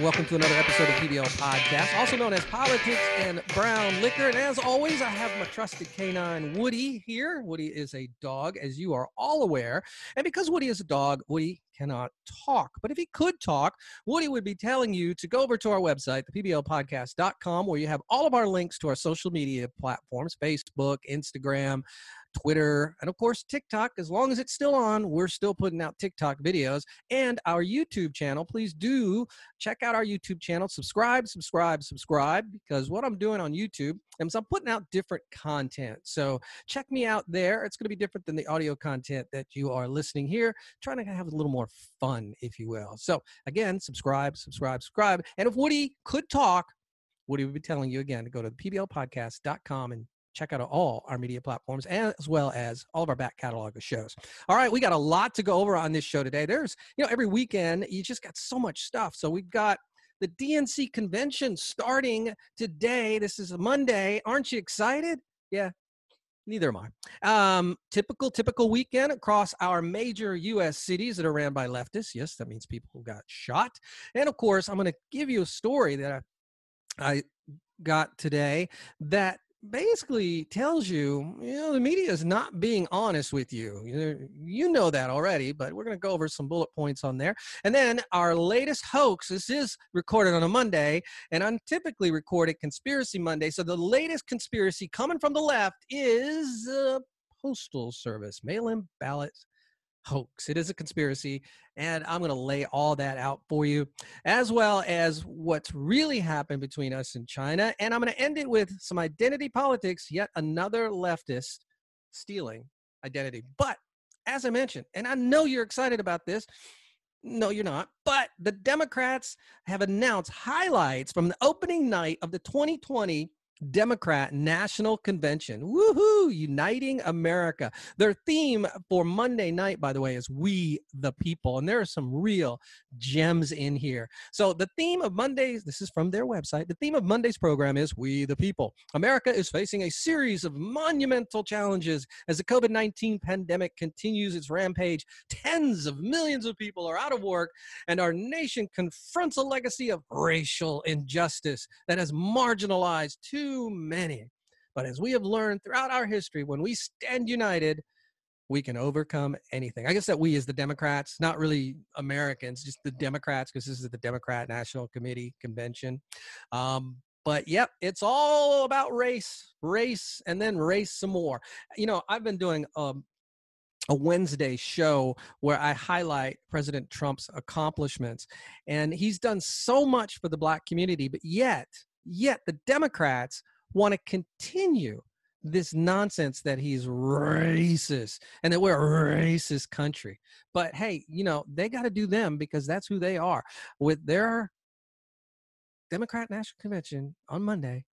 and welcome to another episode of PBL Podcast, also known as Politics and Brown Liquor. And as always, I have my trusted canine Woody here. Woody is a dog, as you are all aware. And because Woody is a dog, Woody cannot talk. But if he could talk, Woody would be telling you to go over to our website, thepblpodcast.com, where you have all of our links to our social media platforms Facebook, Instagram, Twitter, and of course TikTok. As long as it's still on, we're still putting out TikTok videos and our YouTube channel. Please do check out our YouTube channel. Subscribe, subscribe, subscribe, because what I'm doing on YouTube is I'm putting out different content. So check me out there. It's going to be different than the audio content that you are listening here. Trying to have a little more fun, if you will. So again, subscribe, subscribe, subscribe. And if Woody could talk, Woody would be telling you again to go to pblpodcast.com and check out all our media platforms as well as all of our back catalog of shows. All right, we got a lot to go over on this show today. There's, you know, every weekend you just got so much stuff. So we've got the DNC convention starting today. This is Monday. Aren't you excited? Yeah. Neither am I. Um, typical, typical weekend across our major U.S. cities that are ran by leftists. Yes, that means people who got shot. And of course, I'm going to give you a story that I, I got today that basically tells you, you know, the media is not being honest with you. You, know that already, but we're going to go over some bullet points on there. And then our latest hoax, this is recorded on a Monday, and I'm typically recorded Conspiracy Monday. So the latest conspiracy coming from the left is uh, Postal Service, mail in ballots hoax. It is a conspiracy. And I'm going to lay all that out for you, as well as what's really happened between us and China. And I'm going to end it with some identity politics, yet another leftist stealing identity. But as I mentioned, and I know you're excited about this. No, you're not. But the Democrats have announced highlights from the opening night of the 2020 Democrat National Convention. Woohoo! Uniting America. Their theme for Monday night, by the way, is We the People. And there are some real gems in here. So, the theme of Monday's, this is from their website, the theme of Monday's program is We the People. America is facing a series of monumental challenges as the COVID 19 pandemic continues its rampage. Tens of millions of people are out of work, and our nation confronts a legacy of racial injustice that has marginalized two too many. But as we have learned throughout our history, when we stand united, we can overcome anything. I guess that we as the Democrats, not really Americans, just the Democrats, because this is the Democrat National Committee convention. Um, but yep, it's all about race, race, and then race some more. You know, I've been doing um, a Wednesday show where I highlight President Trump's accomplishments. And he's done so much for the black community, but yet Yet the Democrats want to continue this nonsense that he's racist and that we're a racist country. But hey, you know, they got to do them because that's who they are. With their Democrat National Convention on Monday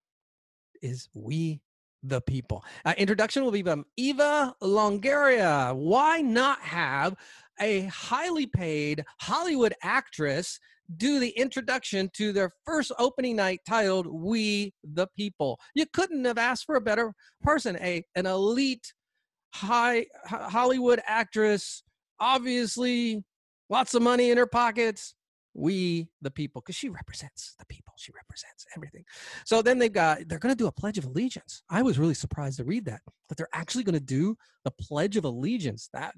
is we the people. Uh, introduction will be from Eva Longoria. Why not have a highly paid Hollywood actress do the introduction to their first opening night titled We the People. You couldn't have asked for a better person, a an elite high Hollywood actress, obviously lots of money in her pockets. We the people, because she represents the people. She represents everything. So then they've got they're going to do a pledge of allegiance. I was really surprised to read that that they're actually going to do the pledge of allegiance. That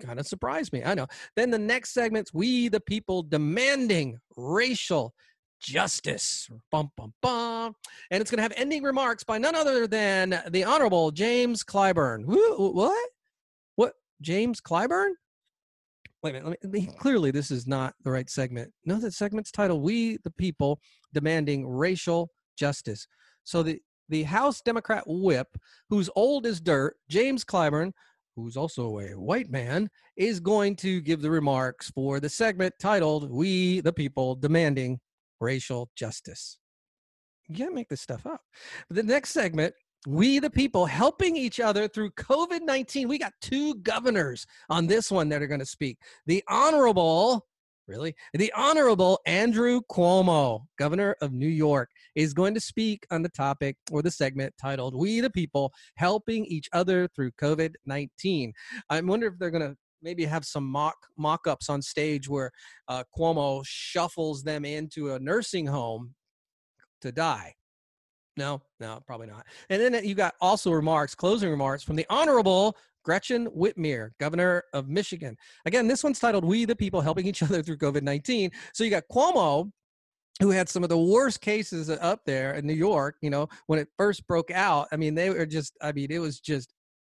kind of surprised me. I know. Then the next segment's We the People demanding racial justice. Bum, bum, bum. And it's going to have ending remarks by none other than the Honorable James Clyburn. Who, what? What? James Clyburn? Wait a minute. Me, clearly, this is not the right segment. No, that segment's titled We the People Demanding Racial Justice. So the, the House Democrat whip, who's old as dirt, James Clyburn, who's also a white man, is going to give the remarks for the segment titled We the People Demanding Racial Justice. You can't make this stuff up. The next segment, We the People Helping Each Other Through COVID 19. We got two governors on this one that are going to speak. The Honorable really? The Honorable Andrew Cuomo, Governor of New York, is going to speak on the topic or the segment titled We the People Helping Each Other Through COVID 19. I wonder if they're going to maybe have some mock mock-ups on stage where uh, Cuomo shuffles them into a nursing home to die. No, no, probably not. And then you got also remarks, closing remarks from the Honorable Gretchen Whitmer, governor of Michigan. Again, this one's titled We the People Helping Each Other Through COVID 19. So you got Cuomo, who had some of the worst cases up there in New York, you know, when it first broke out. I mean, they were just, I mean, it was just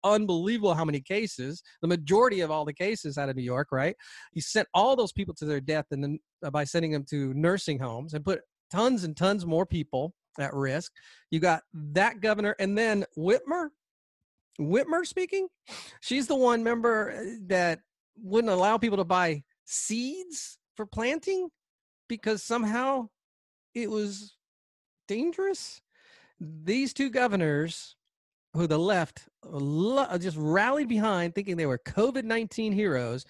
unbelievable how many cases. The majority of all the cases out of New York, right? He sent all those people to their death and then uh, by sending them to nursing homes and put tons and tons more people at risk. You got that governor, and then Whitmer, Whitmer speaking. She's the one member uh, that wouldn't allow people to buy seeds for planting because somehow it was dangerous. These two governors, who the left just rallied behind, thinking they were COVID 19 heroes,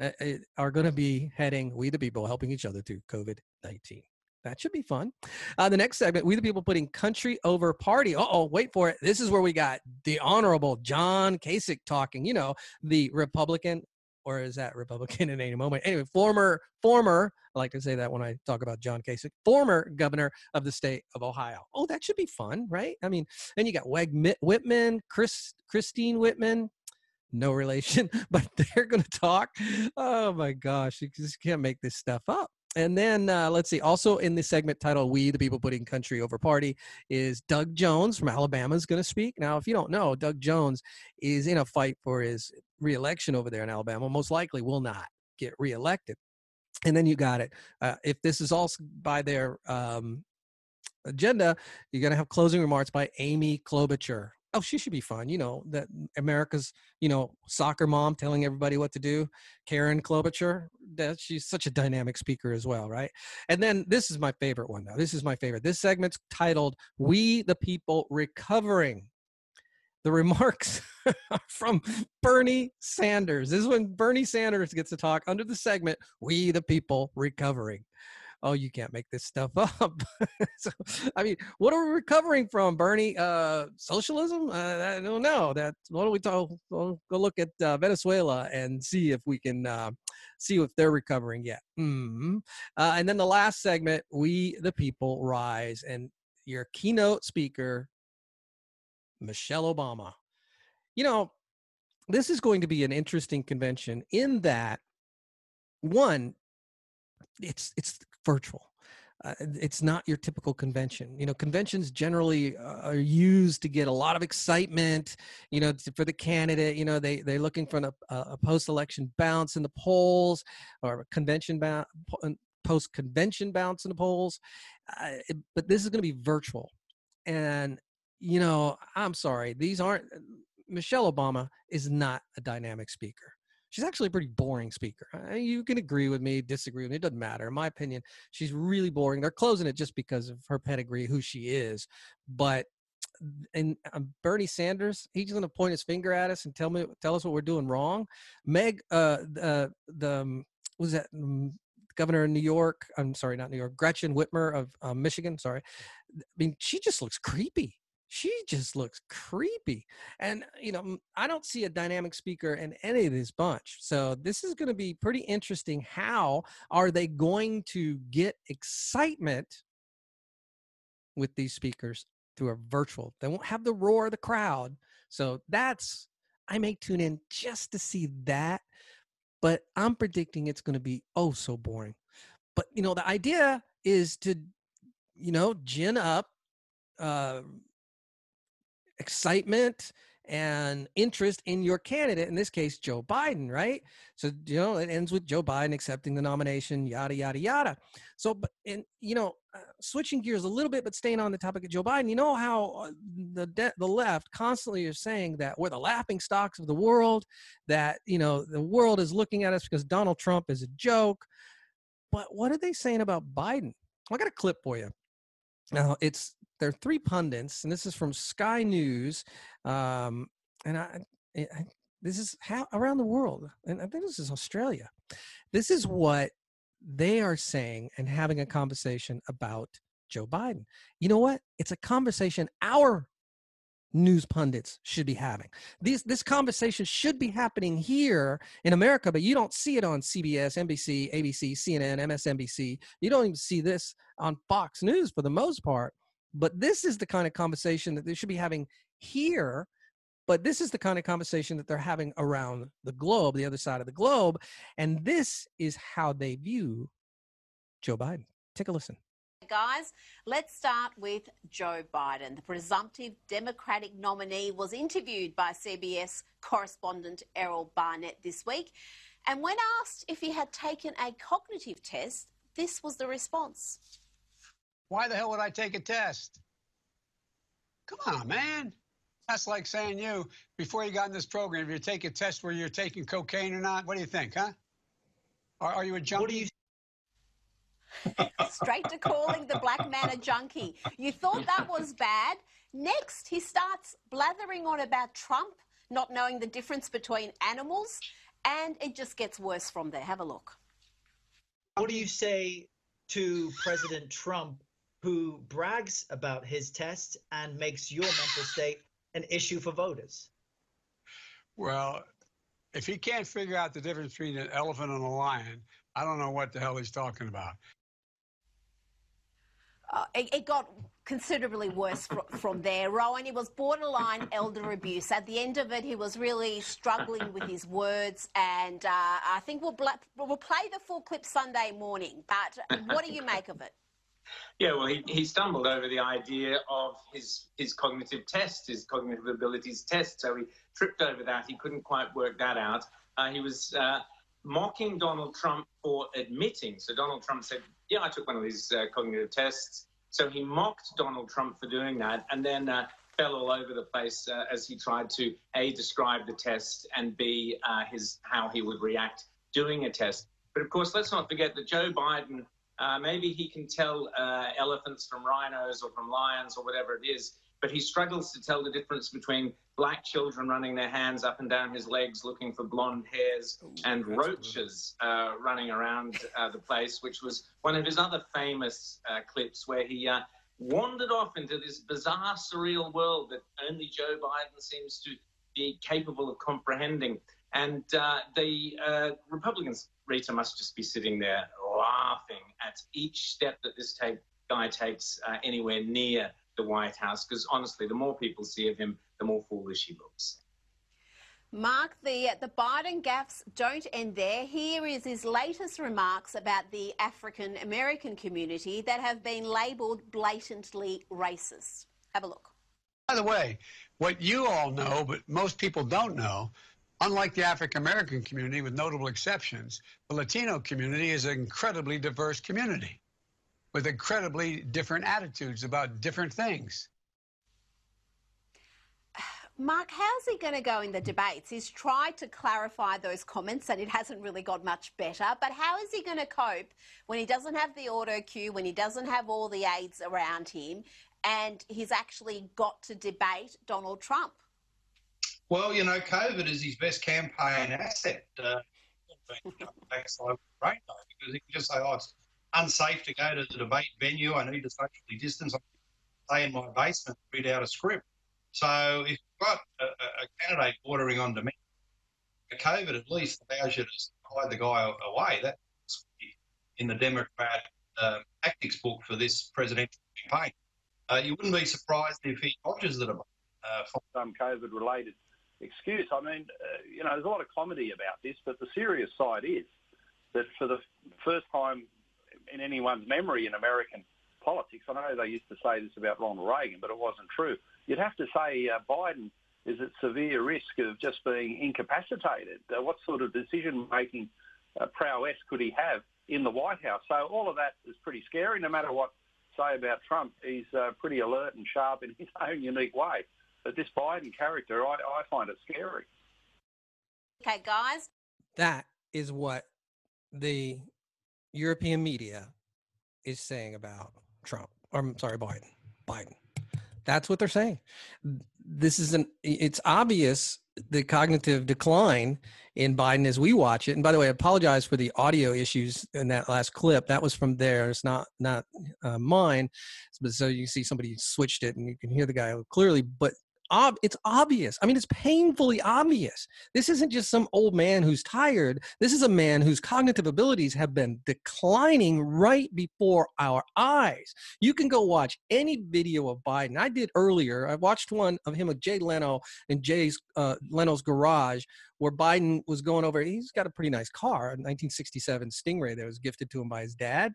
uh, uh are going to be heading, we the people, helping each other through COVID 19. That should be fun. Uh, the next segment, we the people putting country over party. oh, wait for it. This is where we got the Honorable John Kasich talking. You know, the Republican, or is that Republican in any moment? Anyway, former, former, I like to say that when I talk about John Kasich, former governor of the state of Ohio. Oh, that should be fun, right? I mean, and you got Meg Whitman, Chris, Christine Whitman, no relation, but they're going to talk. Oh my gosh, you just can't make this stuff up. And then uh, let's see. Also in the segment titled "We the People Putting Country Over Party" is Doug Jones from Alabama is going to speak. Now, if you don't know, Doug Jones is in a fight for his reelection over there in Alabama. Most likely, will not get reelected. And then you got it. Uh, if this is also by their um, agenda, you're going to have closing remarks by Amy Klobuchar oh, she should be fun. You know, that America's, you know, soccer mom telling everybody what to do. Karen Klobuchar, that she's such a dynamic speaker as well, right? And then this is my favorite one now. This is my favorite. This segment's titled We the People Recovering. The remarks from Bernie Sanders. This is when Bernie Sanders gets to talk under the segment We the People Recovering oh, you can't make this stuff up. so, I mean, what are we recovering from, Bernie? Uh, socialism? Uh, I don't know. That why don't we talk? We'll go look at uh, Venezuela and see if we can uh, see if they're recovering yet. Mm-hmm. Uh, and then the last segment, we the people rise, and your keynote speaker, Michelle Obama. You know, this is going to be an interesting convention in that one it's it's virtual. Uh, it's not your typical convention. You know, conventions generally uh, are used to get a lot of excitement. You know, for the candidate. You know, they they're looking for a, a post-election bounce in the polls or a convention bounce, post-convention bounce in the polls. Uh, it, but this is going to be virtual, and you know, I'm sorry, these aren't. Michelle Obama is not a dynamic speaker she's actually a pretty boring speaker. You can agree with me, disagree with me. It doesn't matter. In my opinion, she's really boring. They're closing it just because of her pedigree, who she is. But and um, Bernie Sanders, he's going to point his finger at us and tell me, tell us what we're doing wrong. Meg, uh, the the um, was that um, governor of New York? I'm sorry, not New York. Gretchen Whitmer of um, Michigan. Sorry, I mean she just looks creepy she just looks creepy. And, you know, I don't see a dynamic speaker in any of this bunch. So this is going to be pretty interesting. How are they going to get excitement with these speakers through a virtual? They won't have the roar of the crowd. So that's, I may tune in just to see that. But I'm predicting it's going to be oh so boring. But, you know, the idea is to, you know, gin up uh, excitement and interest in your candidate, in this case, Joe Biden, right? So, you know, it ends with Joe Biden accepting the nomination, yada, yada, yada. So, but, and, you know, uh, switching gears a little bit, but staying on the topic of Joe Biden, you know how uh, the, de- the left constantly is saying that we're the laughing stocks of the world, that, you know, the world is looking at us because Donald Trump is a joke. But what are they saying about Biden? I got a clip for you. Now, it's there are three pundits, and this is from Sky News, um, and I, I, this is how around the world, and I think this is Australia. This is what they are saying and having a conversation about Joe Biden. You know what? It's a conversation our news pundits should be having. These, this conversation should be happening here in America, but you don't see it on CBS, NBC, ABC, CNN, MSNBC. You don't even see this on Fox News for the most part. But this is the kind of conversation that they should be having here. But this is the kind of conversation that they're having around the globe, the other side of the globe. And this is how they view Joe Biden. Take a listen guys. Let's start with Joe Biden. The presumptive Democratic nominee was interviewed by CBS correspondent Errol Barnett this week. And when asked if he had taken a cognitive test, this was the response. Why the hell would I take a test? Come on, man. That's like saying you, before you got in this program, if you take a test where you're taking cocaine or not, what do you think, huh? Are, are you a junkie? Straight to calling the black man a junkie. You thought that was bad. Next, he starts blathering on about Trump not knowing the difference between animals, and it just gets worse from there. Have a look. What do you say to President Trump, who brags about his test and makes your mental state an issue for voters? Well, if he can't figure out the difference between an elephant and a lion, I don't know what the hell he's talking about uh, it, it, got considerably worse fr- from there. Rowan, it was borderline elder abuse. At the end of it, he was really struggling with his words, and uh, I think we'll, bla- we'll play the full clip Sunday morning. But what do you make of it? Yeah, well, he, he stumbled over the idea of his his cognitive test, his cognitive abilities test. So he tripped over that. He couldn't quite work that out. Uh, he was uh, mocking Donald Trump for admitting. So Donald Trump said, yeah, I took one of these uh, cognitive tests. So he mocked Donald Trump for doing that and then uh, fell all over the place uh, as he tried to A, describe the test and B, uh, his how he would react doing a test. But of course, let's not forget that Joe Biden, uh, maybe he can tell uh, elephants from rhinos or from lions or whatever it is, but he struggles to tell the difference between black children running their hands up and down his legs looking for blonde hairs Ooh, and roaches uh, running around uh, the place, which was one of his other famous uh, clips where he uh, wandered off into this bizarre, surreal world that only Joe Biden seems to be capable of comprehending. And uh, the uh, Republicans, Rita, must just be sitting there laughing at each step that this take, guy takes uh, anywhere near the White House, because honestly, the more people see of him, the more foolish he looks. Mark, the, the Biden gaffes don't end there. Here is his latest remarks about the African American community that have been labelled blatantly racist. Have a look. By the way, what you all know, but most people don't know, unlike the African American community, with notable exceptions, the Latino community is an incredibly diverse community with incredibly different attitudes about different things. Mark, how's he going to go in the debates? He's tried to clarify those comments and it hasn't really got much better. But how is he going to cope when he doesn't have the auto cue, when he doesn't have all the aides around him, and he's actually got to debate Donald Trump? Well, you know, COVID is his best campaign asset. Uh, because he can just say, oh, it's unsafe to go to the debate venue. I need to socially distance. I stay in my basement, read out a script. So if you've got a, a candidate bordering on dementia, COVID at least allows you to hide the guy away. That's in the Democrat um, tactics book for this presidential campaign. Uh, you wouldn't be surprised if he dodges the debate uh, for some COVID-related excuse. I mean, uh, you know, there's a lot of comedy about this, but the serious side is that for the first time in anyone's memory in American politics, I know they used to say this about Ronald Reagan, but it wasn't true you'd have to say uh, Biden is at severe risk of just being incapacitated. Uh, what sort of decision-making uh, prowess could he have in the White House? So all of that is pretty scary. No matter what say about Trump, he's uh, pretty alert and sharp in his own unique way. But this Biden character, I, I find it scary. Okay, guys. That is what the European media is saying about Trump. Or, I'm sorry, Biden. Biden. That's what they're saying. This is an, it's obvious the cognitive decline in Biden as we watch it. And by the way, I apologize for the audio issues in that last clip. That was from theirs, not not uh, mine. But so you see somebody switched it, and you can hear the guy clearly. But ob- it's obvious. I mean, it's painfully obvious. This isn't just some old man who's tired. This is a man whose cognitive abilities have been declining right before our eyes. You can go watch any video of Biden. I did earlier. I watched one of him with Jay Leno in Jay's uh, Leno's garage where Biden was going over. He's got a pretty nice car, a 1967 Stingray that was gifted to him by his dad,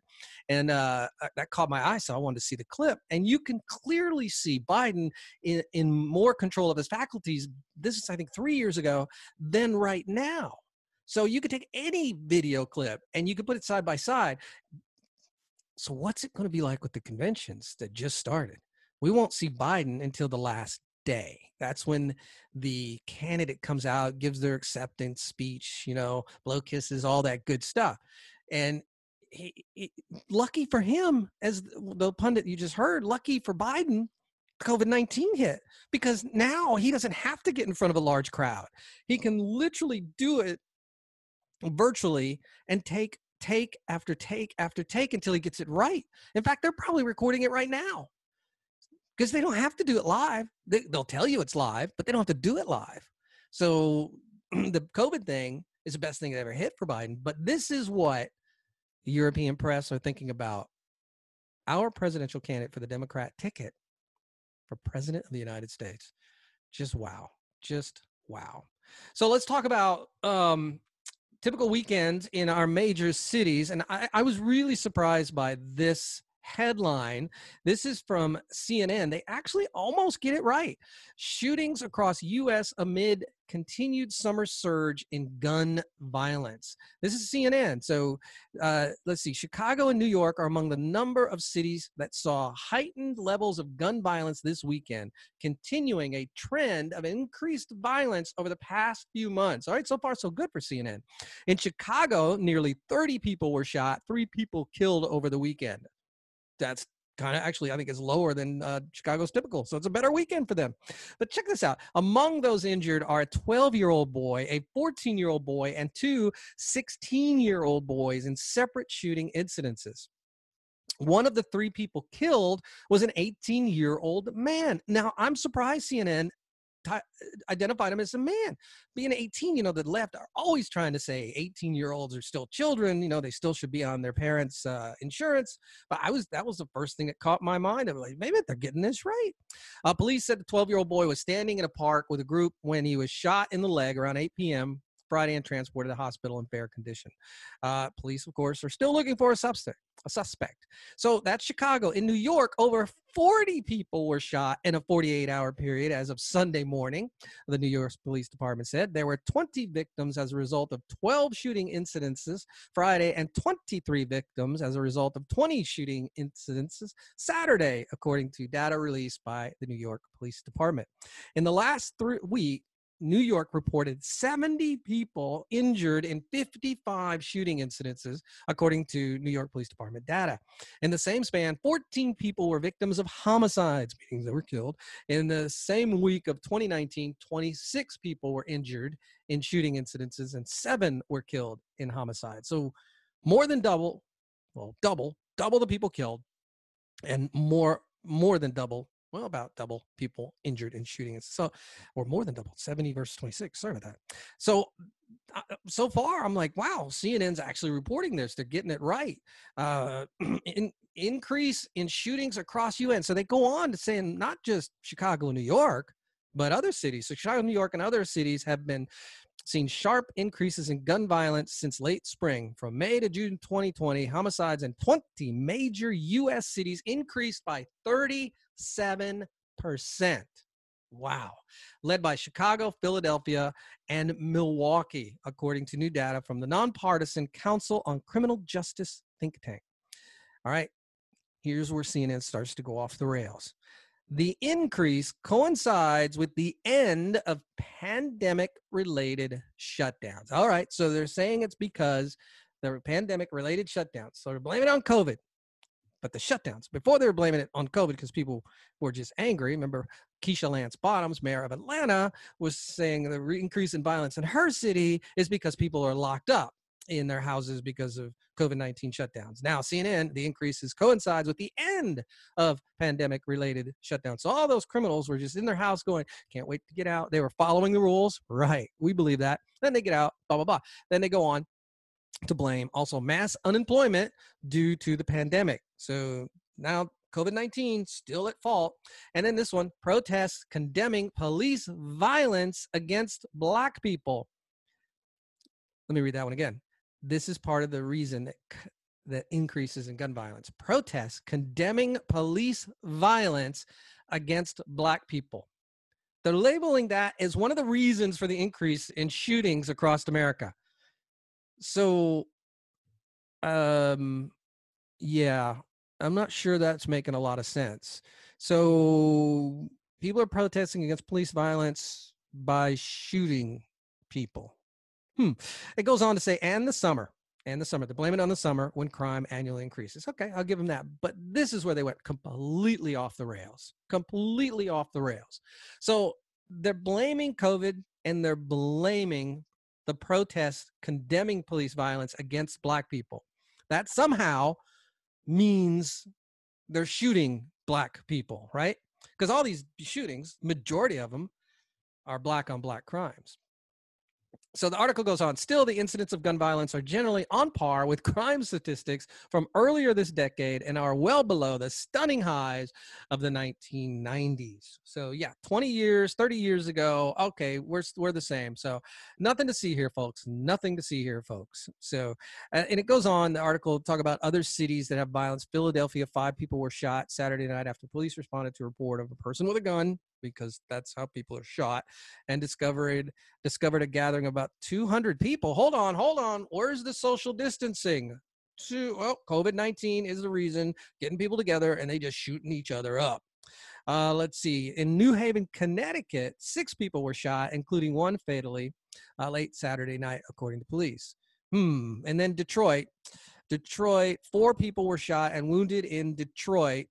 and uh, that caught my eye. So I wanted to see the clip, and you can clearly see Biden in, in more control of his faculties. This is, I think, three years ago than right now. So you could take any video clip and you could put it side by side. So what's it going to be like with the conventions that just started? We won't see Biden until the last day. That's when the candidate comes out, gives their acceptance speech, you know, blow kisses, all that good stuff. And he, he, lucky for him, as the pundit you just heard, lucky for Biden, COVID 19 hit because now he doesn't have to get in front of a large crowd. He can literally do it virtually and take take after take after take until he gets it right. In fact, they're probably recording it right now because they don't have to do it live. They, will tell you it's live, but they don't have to do it live. So the COVID thing is the best thing that ever hit for Biden. But this is what the European press are thinking about our presidential candidate for the Democrat ticket for president of the United States. Just wow. Just wow. So let's talk about um, typical weekends in our major cities. And I, I was really surprised by this headline. This is from CNN. They actually almost get it right. Shootings across U.S. amid continued summer surge in gun violence. This is CNN. So uh, let's see. Chicago and New York are among the number of cities that saw heightened levels of gun violence this weekend, continuing a trend of increased violence over the past few months. All right, so far so good for CNN. In Chicago, nearly 30 people were shot, three people killed over the weekend that's kind of actually I think is lower than uh, Chicago's typical. So it's a better weekend for them. But check this out. Among those injured are a 12-year-old boy, a 14-year-old boy, and two 16-year-old boys in separate shooting incidences. One of the three people killed was an 18 year old man. Now, I'm surprised CNN t- identified him as a man. Being 18, you know, the left are always trying to say 18 year olds are still children. You know, they still should be on their parents' uh, insurance. But I was that was the first thing that caught my mind. I was like, maybe they're getting this right. Uh, police said the 12 year old boy was standing in a park with a group when he was shot in the leg around 8 p.m. Friday and transported to the hospital in fair condition. Uh, police, of course, are still looking for a suspect. A suspect. So that's Chicago. In New York, over 40 people were shot in a 48-hour period as of Sunday morning. The New York Police Department said there were 20 victims as a result of 12 shooting incidences Friday and 23 victims as a result of 20 shooting incidences Saturday, according to data released by the New York Police Department. In the last three week, New York reported 70 people injured in 55 shooting incidences, according to New York Police Department data. In the same span, 14 people were victims of homicides, meaning they were killed. In the same week of 2019, 26 people were injured in shooting incidences, and seven were killed in homicides. So more than double, well, double, double the people killed, and more more than double well, about double people injured in shootings. So, or more than double, 70 versus 26. Sorry about that. So, uh, so far, I'm like, wow, CNN's actually reporting this. They're getting it right. Uh, in, increase in shootings across UN. So they go on to saying not just Chicago and New York, but other cities. So Chicago, New York, and other cities have been seen sharp increases in gun violence since late spring. From May to June 2020, homicides in 20 major U.S. cities increased by 30 7%. Wow. Led by Chicago, Philadelphia, and Milwaukee, according to new data from the nonpartisan Council on Criminal Justice think tank. All right, here's where CNN starts to go off the rails. The increase coincides with the end of pandemic related shutdowns. All right, so they're saying it's because were pandemic related shutdowns. So they're blaming it on COVID but the shutdowns before they were blaming it on COVID because people were just angry. Remember, Keisha Lance Bottoms, mayor of Atlanta, was saying the increase in violence in her city is because people are locked up. In their houses because of COVID 19 shutdowns. Now, CNN, the increases coincides with the end of pandemic related shutdowns. So all those criminals were just in their house going, can't wait to get out. They were following the rules. Right. We believe that. Then they get out, blah, blah, blah. Then they go on to blame also mass unemployment due to the pandemic. So now COVID 19 still at fault. And then this one protests condemning police violence against black people. Let me read that one again. This is part of the reason that, that increases in gun violence. Protests condemning police violence against black people. They're labeling that as one of the reasons for the increase in shootings across America. So, um, yeah, I'm not sure that's making a lot of sense. So, people are protesting against police violence by shooting people. Hmm. It goes on to say, and the summer, and the summer. They blame it on the summer when crime annually increases. Okay, I'll give them that. But this is where they went completely off the rails. Completely off the rails. So they're blaming COVID and they're blaming the protests condemning police violence against black people. That somehow means they're shooting black people, right? Because all these shootings, majority of them are black on black crimes so the article goes on still the incidents of gun violence are generally on par with crime statistics from earlier this decade and are well below the stunning highs of the 1990s so yeah 20 years 30 years ago okay we're we're the same. So nothing to see here folks nothing to see here folks. So and it goes on the article talk about other cities that have violence. Philadelphia five people were shot saturday night after police responded to a report of a person with a gun because that's how people are shot and discovered discovered a gathering of about 200 people. Hold on hold on where's the social distancing? To well covid-19 is the reason getting people together and they just shooting each other up. Uh, let's see in new haven connecticut six people were shot including one fatally uh, late saturday night according to police. Hmm and then detroit. Detroit four people were shot and wounded in detroit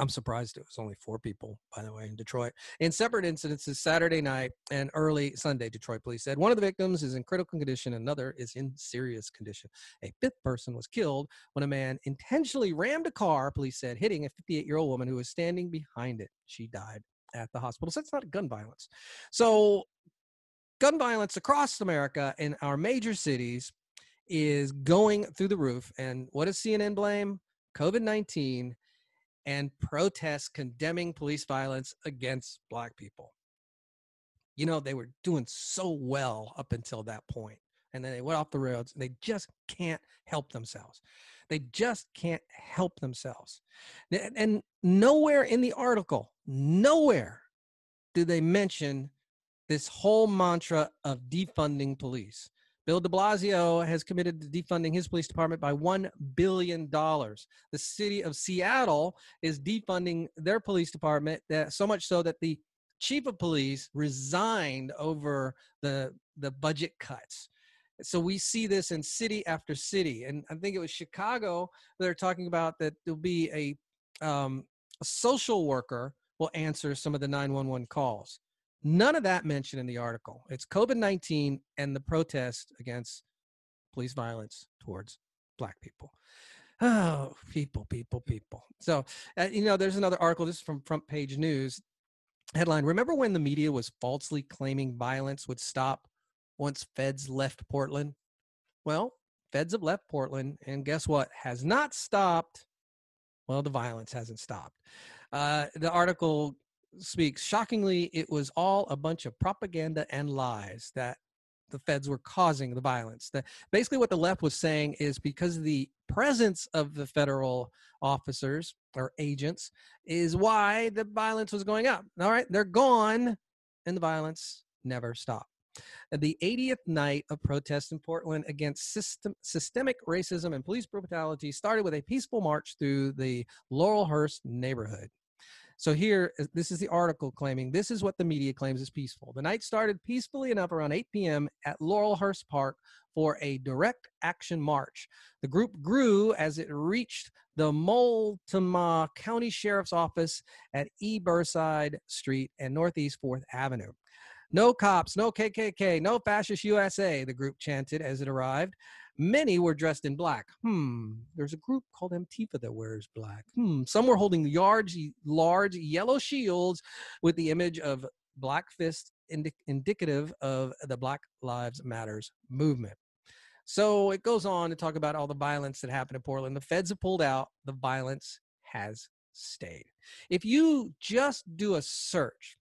I'm surprised it was only four people, by the way, in Detroit. In separate incidences, Saturday night and early Sunday, Detroit police said one of the victims is in critical condition, another is in serious condition. A fifth person was killed when a man intentionally rammed a car, police said, hitting a 58 year old woman who was standing behind it. She died at the hospital. So it's not gun violence. So, gun violence across America in our major cities is going through the roof. And what does CNN blame? COVID 19 and protests condemning police violence against black people. You know, they were doing so well up until that point, and then they went off the roads and they just can't help themselves. They just can't help themselves. And nowhere in the article, nowhere do they mention this whole mantra of defunding police. Bill de Blasio has committed to defunding his police department by $1 billion. The city of Seattle is defunding their police department, that, so much so that the chief of police resigned over the, the budget cuts. So we see this in city after city. And I think it was Chicago, they're talking about that there'll be a, um, a social worker will answer some of the 911 calls. None of that mentioned in the article. It's COVID 19 and the protest against police violence towards black people. Oh, people, people, people. So, uh, you know, there's another article. This is from Front Page News. Headline Remember when the media was falsely claiming violence would stop once feds left Portland? Well, feds have left Portland, and guess what? Has not stopped. Well, the violence hasn't stopped. Uh, the article speaks, shockingly, it was all a bunch of propaganda and lies that the feds were causing the violence. that basically, what the left was saying is because the presence of the federal officers or agents is why the violence was going up. All right, they're gone, and the violence never stopped. The 80th night of protests in Portland against system, systemic racism and police brutality started with a peaceful march through the Laurelhurst neighborhood. So here, uh, this is the article claiming this is what the media claims is peaceful. The night started peacefully enough around 8 p.m. at Laurelhurst Park for a direct action march. The group grew as it reached the Multnomah County Sheriff's Office at E. Burnside Street and Northeast 4th Avenue. No cops, no KKK, no fascist USA, the group chanted as it arrived. Many were dressed in black. Hmm. There's a group called Antifa that wears black. Hmm. Some were holding large, large yellow shields with the image of Black Fist indi- indicative of the Black Lives Matters movement. So it goes on to talk about all the violence that happened in Portland. The feds have pulled out, the violence has stayed. If you just do a search,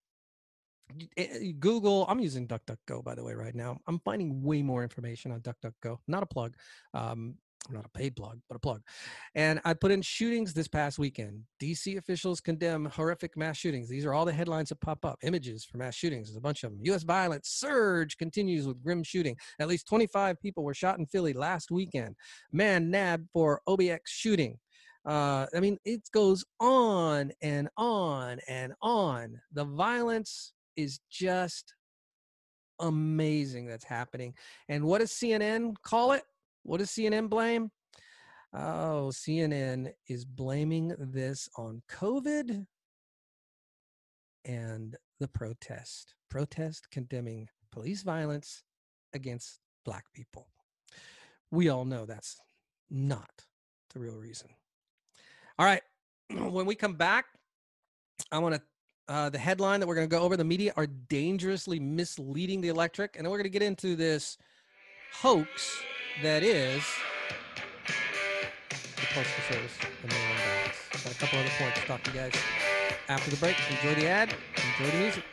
Google, I'm using DuckDuckGo by the way right now. I'm finding way more information on DuckDuckGo. Not a plug. Um, not a paid plug, but a plug. And I put in shootings this past weekend. DC officials condemn horrific mass shootings. These are all the headlines that pop up. Images for mass shootings. There's a bunch of them. U.S. violence surge continues with grim shooting. At least 25 people were shot in Philly last weekend. Man nabbed for OBX shooting. Uh, I mean, it goes on and on and on. The violence is just amazing that's happening. And what does CNN call it? What does CNN blame? Oh, CNN is blaming this on COVID and the protest. Protest condemning police violence against black people. We all know that's not the real reason. All right. When we come back, I want to uh, the headline that we're going to go over the media are dangerously misleading the electric and then we're going to get into this hoax that is the Postal Service and mail ballots. Got a couple other points to talk to you guys after the break. Enjoy the ad, enjoy the music.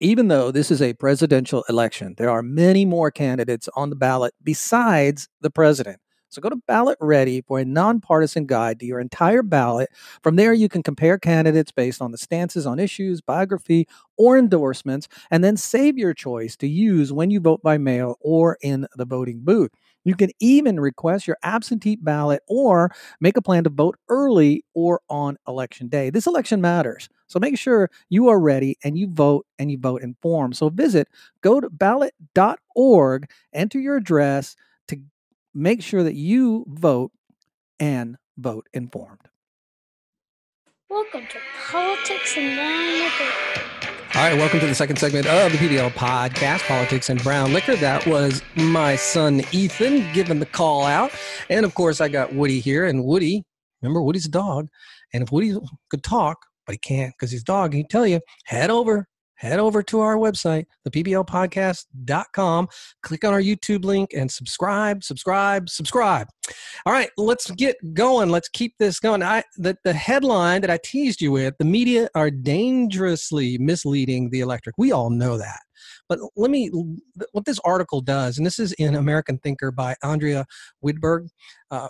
Even though this is a presidential election, there are many more candidates on the ballot besides the president. So go to Ballot Ready for a nonpartisan guide to your entire ballot. From there, you can compare candidates based on the stances on issues, biography, or endorsements, and then save your choice to use when you vote by mail or in the voting booth. You can even request your absentee ballot or make a plan to vote early or on election day. This election matters. So make sure you are ready and you vote and you vote informed. So visit go to ballot.org, enter your address, make sure that you vote and vote informed. Welcome to Politics and Brown Liquor. All right, welcome to the second segment of the PBL podcast, Politics and Brown Liquor. That was my son Ethan giving the call out. And of course, I got Woody here. And Woody, remember, Woody's a dog. And if Woody could talk, but he can't because he's a dog, he'd tell you, head over head over to our website, thepblpodcast.com, click on our YouTube link and subscribe, subscribe, subscribe. All right, let's get going. Let's keep this going. I the, the headline that I teased you with, the media are dangerously misleading the electric. We all know that. But let me, what this article does, and this is in American Thinker by Andrea Widburg, uh,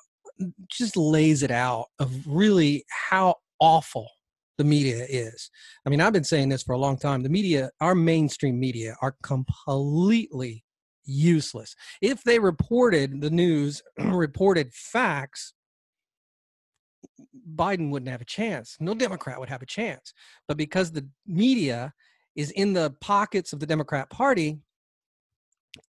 just lays it out of really how awful the media is. I mean, I've been saying this for a long time. The media, our mainstream media, are completely useless. If they reported the news, reported facts, Biden wouldn't have a chance. No Democrat would have a chance. But because the media is in the pockets of the Democrat Party,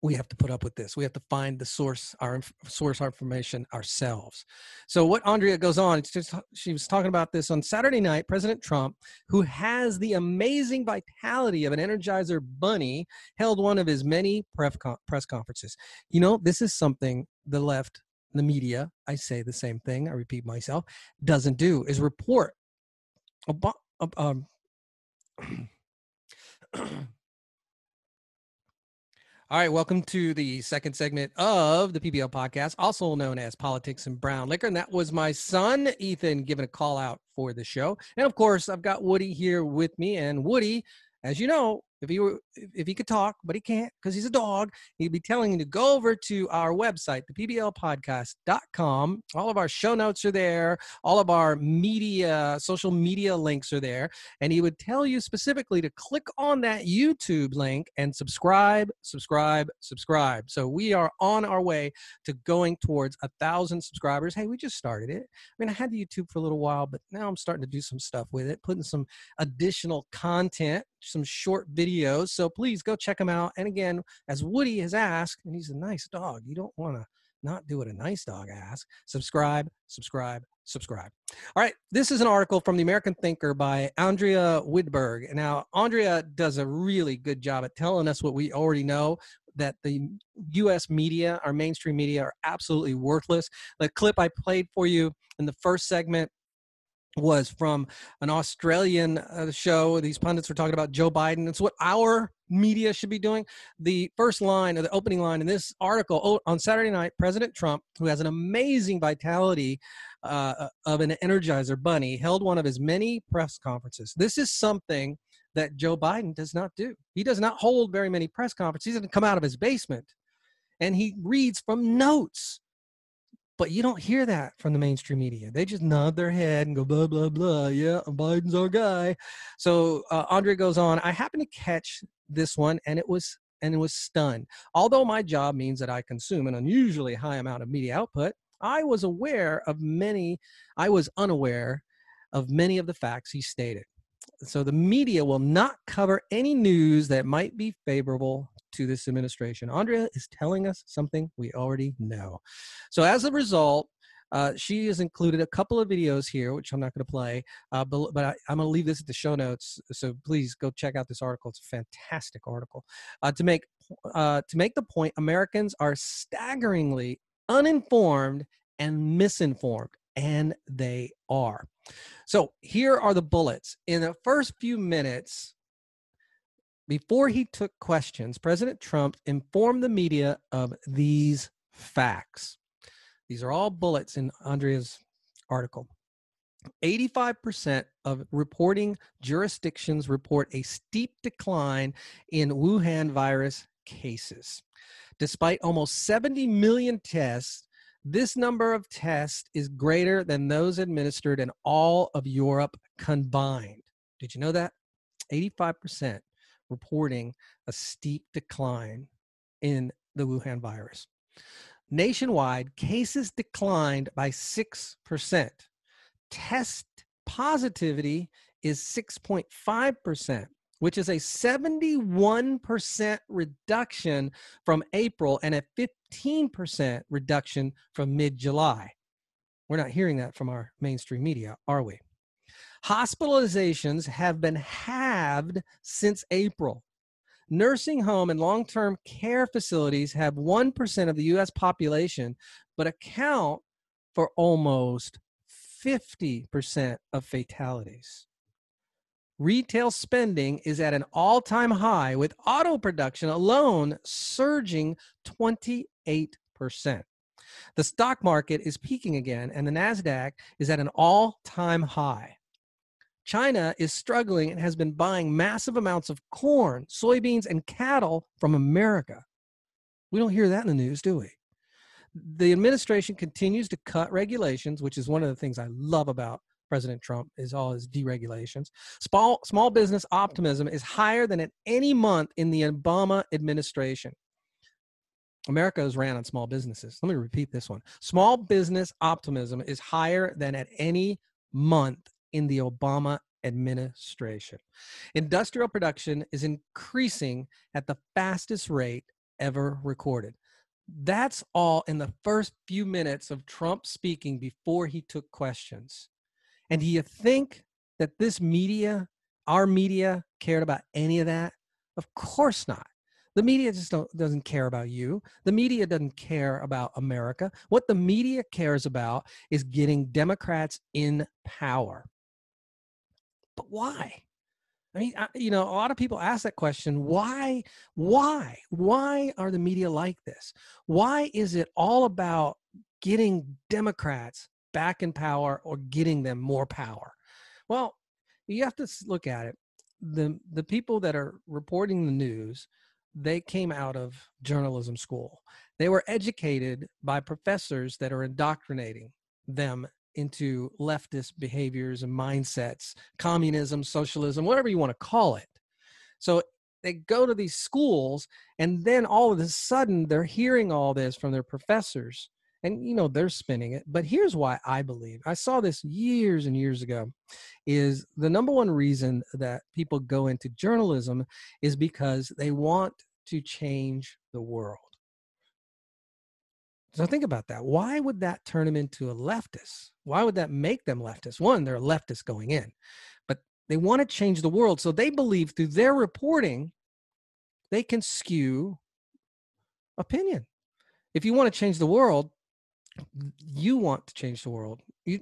we have to put up with this. We have to find the source, our source our information ourselves. So what Andrea goes on, It's just, she was talking about this on Saturday night. President Trump, who has the amazing vitality of an Energizer bunny, held one of his many press conferences. You know, this is something the left, the media, I say the same thing. I repeat myself, doesn't do is report. About, um, All right, welcome to the second segment of the PBL podcast, also known as Politics and Brown Liquor. And that was my son, Ethan, giving a call out for the show. And of course, I've got Woody here with me. And Woody, as you know, if he were if he could talk but he can't because he's a dog he'd be telling you to go over to our website thepblpodcast.com all of our show notes are there all of our media social media links are there and he would tell you specifically to click on that youtube link and subscribe subscribe subscribe. So we are on our way to going towards a thousand subscribers. Hey we just started it. I mean i had the youtube for a little while but now i'm starting to do some stuff with it putting some additional content some short videos. So please go check them out. And again, as Woody has asked, and he's a nice dog, you don't want to not do what a nice dog asks. Subscribe, subscribe, subscribe. All right, this is an article from the American Thinker by Andrea Widburg. Now, Andrea does a really good job at telling us what we already know that the US media, our mainstream media, are absolutely worthless. The clip I played for you in the first segment was from an Australian uh, show. These pundits were talking about Joe Biden. It's what our media should be doing. The first line or the opening line in this article oh, on Saturday night, President Trump, who has an amazing vitality uh, uh, of an energizer bunny, held one of his many press conferences. This is something that Joe Biden does not do. He does not hold very many press conferences. He doesn't come out of his basement and he reads from notes. But you don't hear that from the mainstream media. They just nod their head and go blah blah blah. Yeah, Biden's our guy. So uh, Andrea goes on. I happened to catch this one, and it was and it was stunned. Although my job means that I consume an unusually high amount of media output, I was aware of many. I was unaware of many of the facts he stated. So the media will not cover any news that might be favorable to this administration. Andrea is telling us something we already know. So as a result, uh, she has included a couple of videos here, which I'm not going to play, uh, but, but I, am going to leave this at the show notes. So please go check out this article. It's a fantastic article uh, to make uh, to make the point. Americans are staggeringly uninformed and misinformed, and they are. So here are the bullets. In the first few minutes, before he took questions, President Trump informed the media of these facts. These are all bullets in Andrea's article. 85% of reporting jurisdictions report a steep decline in Wuhan virus cases. Despite almost 70 million tests, this number of tests is greater than those administered in all of Europe combined. Did you know that? 85% reporting a steep decline in the Wuhan virus. Nationwide, cases declined by 6%. Test positivity is 6.5%, which is a 71% reduction from April and a 15% reduction from mid July. We're not hearing that from our mainstream media, are we? Hospitalizations have been halved since April. Nursing home and long term care facilities have 1% of the US population, but account for almost 50% of fatalities. Retail spending is at an all time high, with auto production alone surging 28%. The stock market is peaking again, and the NASDAQ is at an all time high. China is struggling and has been buying massive amounts of corn, soybeans, and cattle from America. We don't hear that in the news, do we? The administration continues to cut regulations, which is one of the things I love about President Trump is all his deregulations. Small small business optimism is higher than at any month in the Obama administration. America is ran on small businesses. Let me repeat this one. Small business optimism is higher than at any month in the Obama administration. Industrial production is increasing at the fastest rate ever recorded. That's all in the first few minutes of Trump speaking before he took questions. And do you think that this media, our media, cared about any of that? Of course not. The media just doesn't care about you. The media doesn't care about America. What the media cares about is getting Democrats in power. Why? I mean, I, you know, a lot of people ask that question. Why? Why? Why are the media like this? Why is it all about getting Democrats back in power or getting them more power? Well, you have to look at it. The the people that are reporting the news, they came out of journalism school. They were educated by professors that are indoctrinating them into leftist behaviors and mindsets, communism, socialism, whatever you want to call it. So they go to these schools, and then all of a sudden they're hearing all this from their professors. And you know they're spinning it, but here's why I believe I saw this years and years ago is the number one reason that people go into journalism is because they want to change the world So think about that. Why would that turn them into a leftist? Why would that make them leftist? One, they're a leftist going in, but they want to change the world. So they believe through their reporting, they can skew opinion. If you want to change the world, you want to change the world. You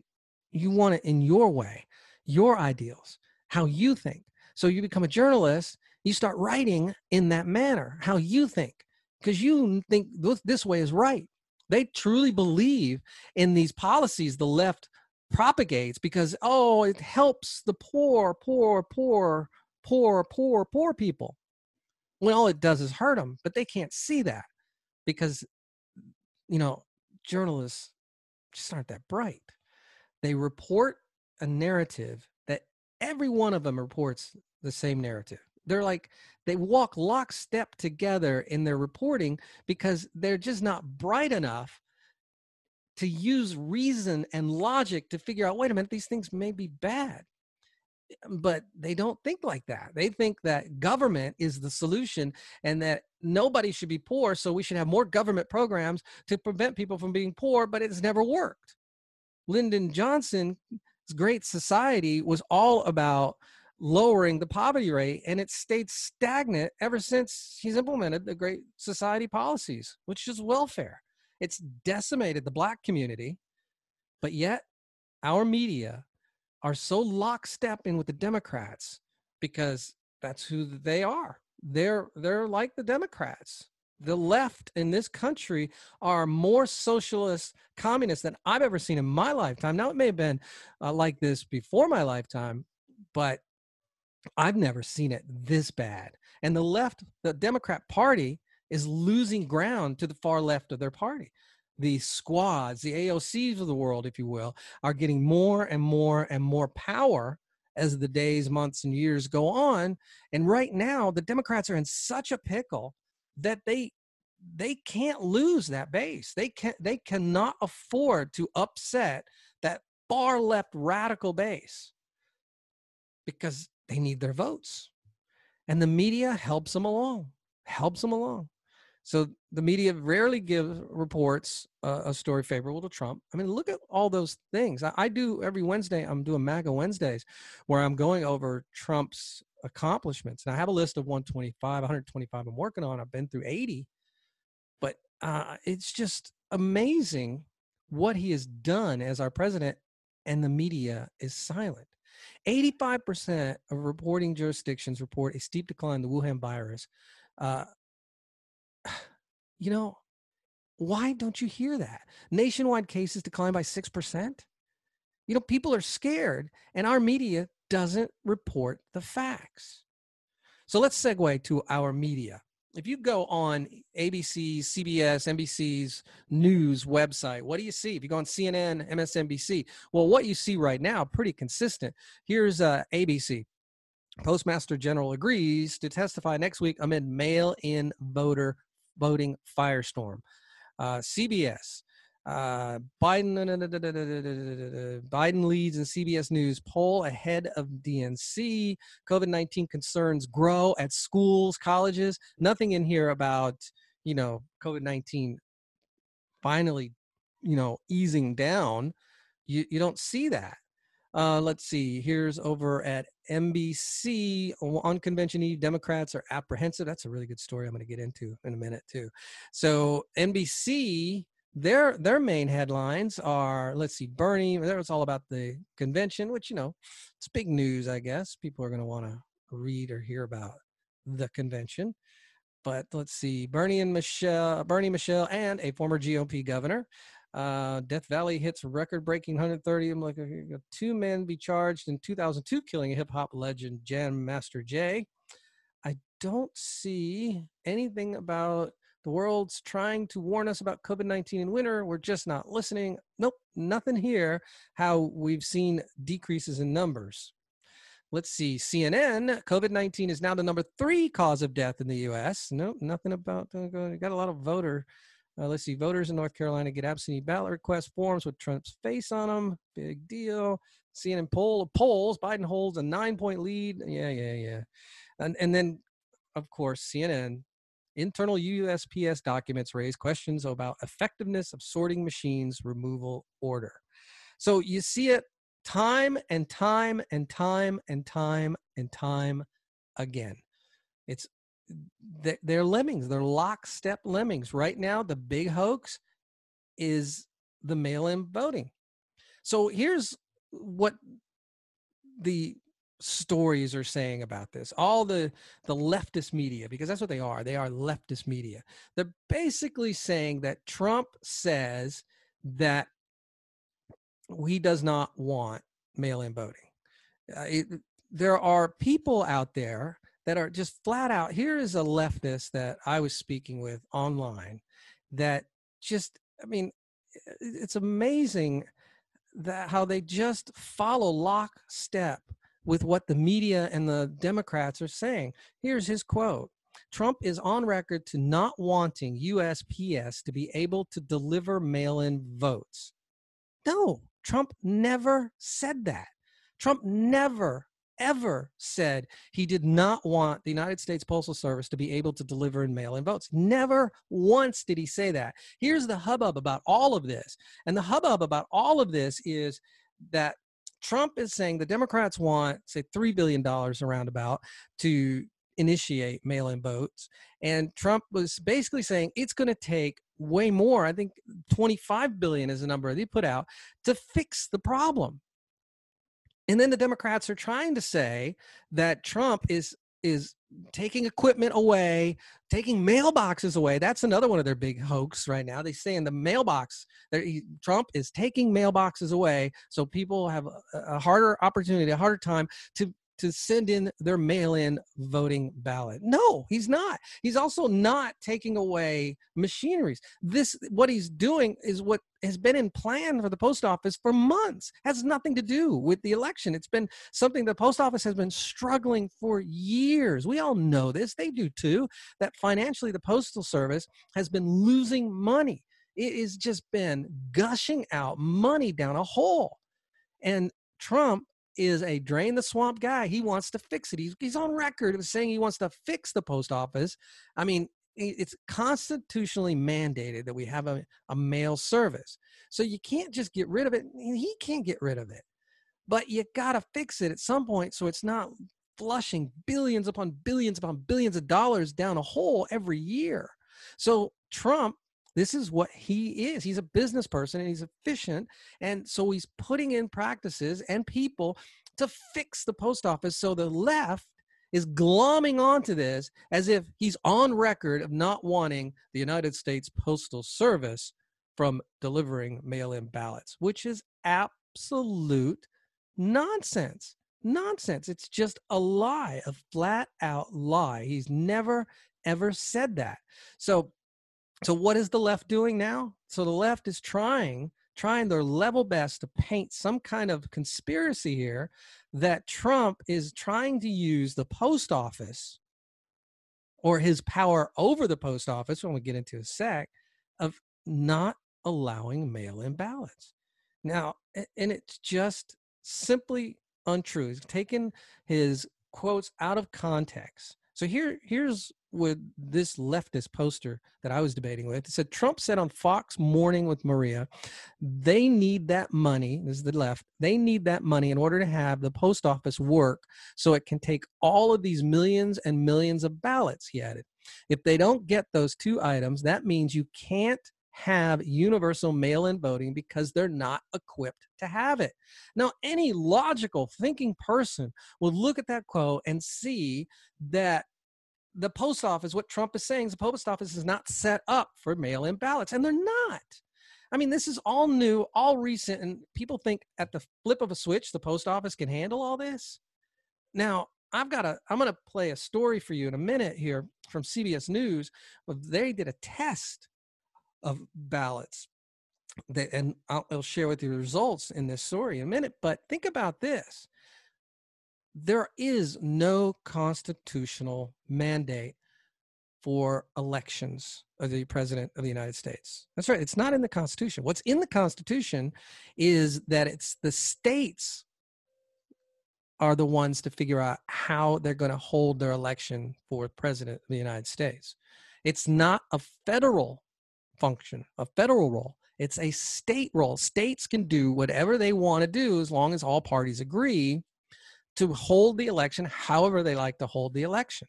you want it in your way, your ideals, how you think. So you become a journalist, you start writing in that manner, how you think, because you think this way is right. They truly believe in these policies the left propagates because oh, it helps the poor, poor, poor, poor, poor, poor people. When all it does is hurt them, but they can't see that because you know journalists just aren't that bright. They report a narrative that every one of them reports the same narrative. They're like they walk lockstep together in their reporting because they're just not bright enough to use reason and logic to figure out wait a minute these things may be bad um, but they don't think like that. They think that government is the solution and that nobody should be poor, so we should have more government programs to prevent people from being poor, but it's never worked. Lyndon Johnson's Great Society was all about lowering the poverty rate, and it stayed stagnant ever since he's implemented the Great Society policies, which is welfare. It's decimated the black community, but yet our media are so lockstep in with the Democrats because that's who they are. They're they're like the Democrats. The left in this country are more socialist communists than I've ever seen in my lifetime. Now it may have been uh, like this before my lifetime, but I've never seen it this bad. And the left, the Democrat Party, is losing ground to the far left of their party the squads, the AOCs of the world, if you will, are getting more and more and more power as the days, months, and years go on. And right now, the Democrats are in such a pickle that they they can't lose that base. They can they cannot afford to upset that far left radical base because they need their votes. And the media helps them along, helps them along. So the media rarely gives reports uh, a story favorable to Trump. I mean, look at all those things. I, I, do every Wednesday. I'm doing MAGA Wednesdays, where I'm going over Trump's accomplishments. And I have a list of 125, 125. I'm working on. I've been through 80, but uh, it's just amazing what he has done as our president, and the media is silent. 85% of reporting jurisdictions report a steep decline in the Wuhan virus. Uh, you know, why don't you hear that? Nationwide cases declined by 6%. You know, people are scared, and our media doesn't report the facts. So let's segue to our media. If you go on ABC, CBS, NBC's news website, what do you see? If you go on CNN, MSNBC, well, what you see right now, pretty consistent. Here's uh, ABC. Postmaster General agrees to testify next week amid mail in voter voting firestorm. Uh, CBS, uh, Biden, Biden leads in CBS News poll ahead of DNC. COVID 19 concerns grow at schools, colleges. Nothing in here about, you know, COVID 19 finally, you know, easing down. You, you don't see that. Uh, let's see. Here's over at NBC on convention eve. Democrats are apprehensive. That's a really good story. I'm going to get into in a minute too. So NBC, their their main headlines are let's see, Bernie. There was all about the convention, which you know, it's big news. I guess people are going to want to read or hear about the convention. But let's see, Bernie and Michelle, Bernie Michelle, and a former GOP governor uh, Death Valley hits record-breaking 130. I'm like, two men be charged in 2002 killing a hip hop legend, Jam Master Jay. I don't see anything about the world's trying to warn us about COVID 19 in winter. We're just not listening. Nope, nothing here. How we've seen decreases in numbers. Let's see. CNN, COVID 19 is now the number three cause of death in the US. Nope, nothing about, uh, got a lot of voter uh, let's see. Voters in North Carolina get absentee ballot request forms with Trump's face on them. Big deal. CNN poll polls. Biden holds a nine point lead. Yeah, yeah, yeah. And and then, of course, CNN internal USPS documents raise questions about effectiveness of sorting machines removal order. So you see it time and time and time and time and time again. It's they're lemmings. They're lockstep lemmings. Right now, the big hoax is the mail-in voting. So here's what the stories are saying about this all the the leftist media because that's what they are they are leftist media. They're basically saying that trump says that he does not want mail-in voting. Uh, it, there are people out there that are just flat out here is a leftist that i was speaking with online that just i mean it's amazing that how they just follow lockstep with what the media and the Democrats are saying. Here's his quote Trump is on record to not wanting USPS to be able to deliver mail in votes. No, Trump never said that. Trump never, ever said he did not want the United States Postal Service to be able to deliver and mail in votes. Never once did he say that. Here's the hubbub about all of this. And the hubbub about all of this is that Trump is saying the Democrats want, say, $3 billion around about to initiate mail in votes. And Trump was basically saying it's going to take way more. I think 25 billion is the number they put out to fix the problem. And then the Democrats are trying to say that Trump is is taking equipment away, taking mailboxes away. That's another one of their big hoax right now. They say in the mailbox, Trump is taking mailboxes away, so people have a harder opportunity, a harder time to to send in their mail-in voting ballot. No, he's not. He's also not taking away machineries. This what he's doing is what has been in plan for the post office for months. Has nothing to do with the election. It's been something the post office has been struggling for years. We all know this. They do too. That financially the postal service has been losing money. It has just been gushing out money down a hole. And Trump is a drain the swamp guy. He wants to fix it. He's, he's on record of saying he wants to fix the post office. I mean, it's constitutionally mandated that we have a, a mail service. So you can't just get rid of it. He can't get rid of it. But you got to fix it at some point so it's not flushing billions upon billions upon billions of dollars down a hole every year. So Trump this is what he is. He's a business person and he's efficient. And so he's putting in practices and people to fix the post office. So the left is glomming onto this as if he's on record of not wanting the United States Postal Service from delivering mail in ballots, which is absolute nonsense. Nonsense. It's just a lie, a flat out lie. He's never, ever said that. So so what is the left doing now? So the left is trying trying their level best to paint some kind of conspiracy here that Trump is trying to use the post office or his power over the post office when we get into a sec of not allowing mail-in ballots. Now, and it's just simply untrue. He's taken his quotes out of context. So here, here's with this leftist poster that I was debating with. It said Trump said on Fox Morning with Maria, they need that money. This is the left. They need that money in order to have the post office work so it can take all of these millions and millions of ballots, he added. If they don't get those two items, that means you can't have universal mail in voting because they're not equipped to have it. Now, any logical thinking person will look at that quote and see that the post office, what Trump is saying is the post office is not set up for mail in ballots, and they're not. I mean, this is all new, all recent, and people think at the flip of a switch, the post office can handle all this. Now, I've got a, I'm going to play a story for you in a minute here from CBS News. But they did a test of ballots, that, and I'll, I'll share with you the results in this story in a minute. But think about this there is no constitutional mandate for elections of the president of the United States. That's right. It's not in the Constitution. What's in the Constitution is that it's the states are the ones to figure out how they're going to hold their election for president of the United States. It's not a federal function, a federal role. It's a state role. States can do whatever they want to do as long as all parties agree to hold the election however they like to hold the election.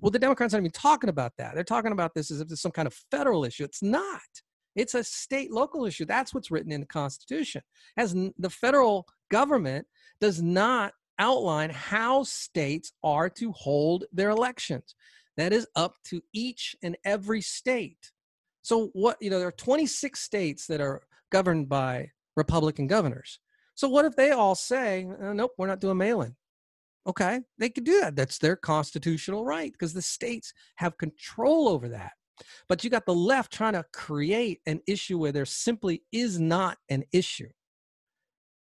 Well, the Democrats aren't even talking about that. They're talking about this as if it's some kind of federal issue. It's not. It's a state local issue. That's what's written in the Constitution. As the federal government does not outline how states are to hold their elections. That is up to each and every state. So what, you know, there are 26 states that are governed by Republican governors. So what if they all say, uh, nope, we're not doing mail-in? Okay, they could do that. That's their constitutional right because the states have control over that. But you got the left trying to create an issue where there simply is not an issue.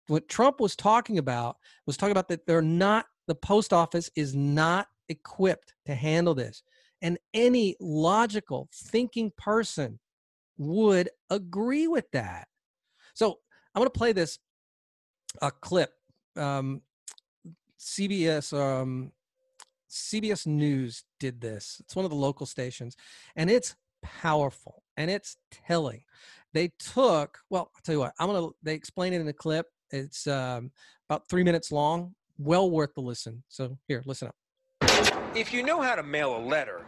What Trump was talking about was talking about that they're not, the post office is not equipped to handle this. And any logical thinking person would agree with that. So I'm going to play this a clip. Um, CBS um, CBS News did this. It's one of the local stations, and it's powerful and it's telling. They took well, I'll tell you what. I'm gonna. They explain it in a clip. It's um, about three minutes long. Well worth the listen. So here, listen up. If you know how to mail a letter,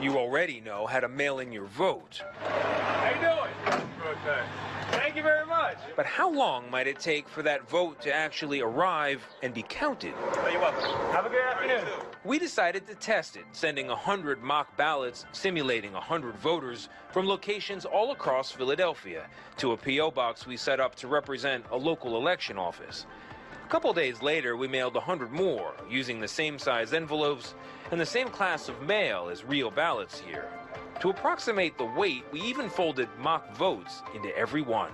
you already know how to mail in your vote. How you doing? Okay. Thank you very much. But how long might it take for that vote to actually arrive and be counted? Oh, you're welcome. Have a good afternoon. We decided to test it, sending 100 mock ballots simulating 100 voters from locations all across Philadelphia to a P.O. box we set up to represent a local election office. A couple days later, we mailed 100 more using the same size envelopes and the same class of mail as real ballots here. To approximate the weight, we even folded mock votes into every one.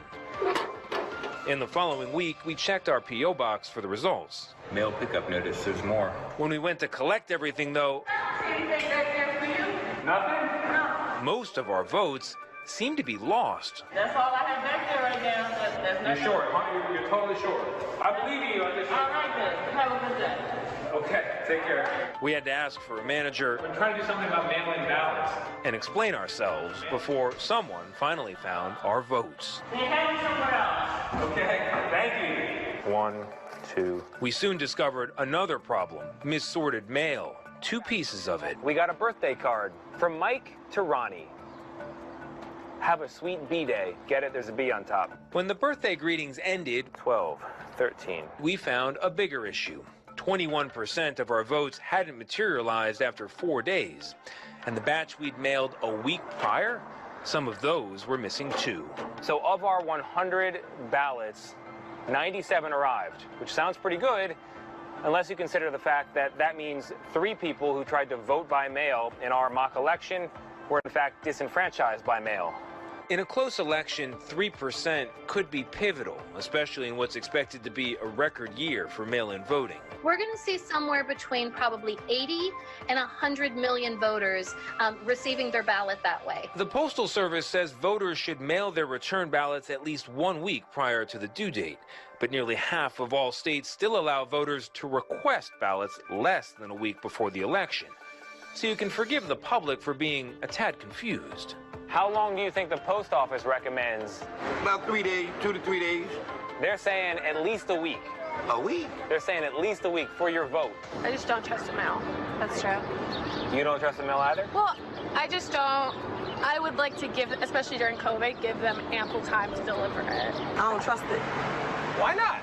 In the following week, we checked our P.O. box for the results. Mail pickup notice, there's more. When we went to collect everything, though, Nothing? most of our votes seemed to be lost. That's all I have back there right now. That's, that's You're short, huh? You're, you're totally short. I believe in you. I just... All right, then. Have a good day. Okay, take care. We had to ask for a manager I'm trying to do something about mailing ballots. and explain ourselves before someone finally found our votes. Then have me somewhere else. Okay, thank you. One, two. We soon discovered another problem missorted mail. Two pieces of it. We got a birthday card from Mike to Ronnie. Have a sweet B day. Get it? There's a B on top. When the birthday greetings ended, 12, 13. we found a bigger issue. 21% of our votes hadn't materialized after four days. And the batch we'd mailed a week prior, some of those were missing too. So, of our 100 ballots, 97 arrived, which sounds pretty good, unless you consider the fact that that means three people who tried to vote by mail in our mock election were in fact disenfranchised by mail. In a close election, 3% could be pivotal, especially in what's expected to be a record year for mail in voting. We're going to see somewhere between probably 80 and 100 million voters um, receiving their ballot that way. The Postal Service says voters should mail their return ballots at least one week prior to the due date. But nearly half of all states still allow voters to request ballots less than a week before the election. So you can forgive the public for being a tad confused. How long do you think the post office recommends? About three days, two to three days. They're saying at least a week. A week? They're saying at least a week for your vote. I just don't trust the mail. That's true. You don't trust the mail either? Well, I just don't. I would like to give, especially during COVID, give them ample time to deliver it. I don't trust it. Why not?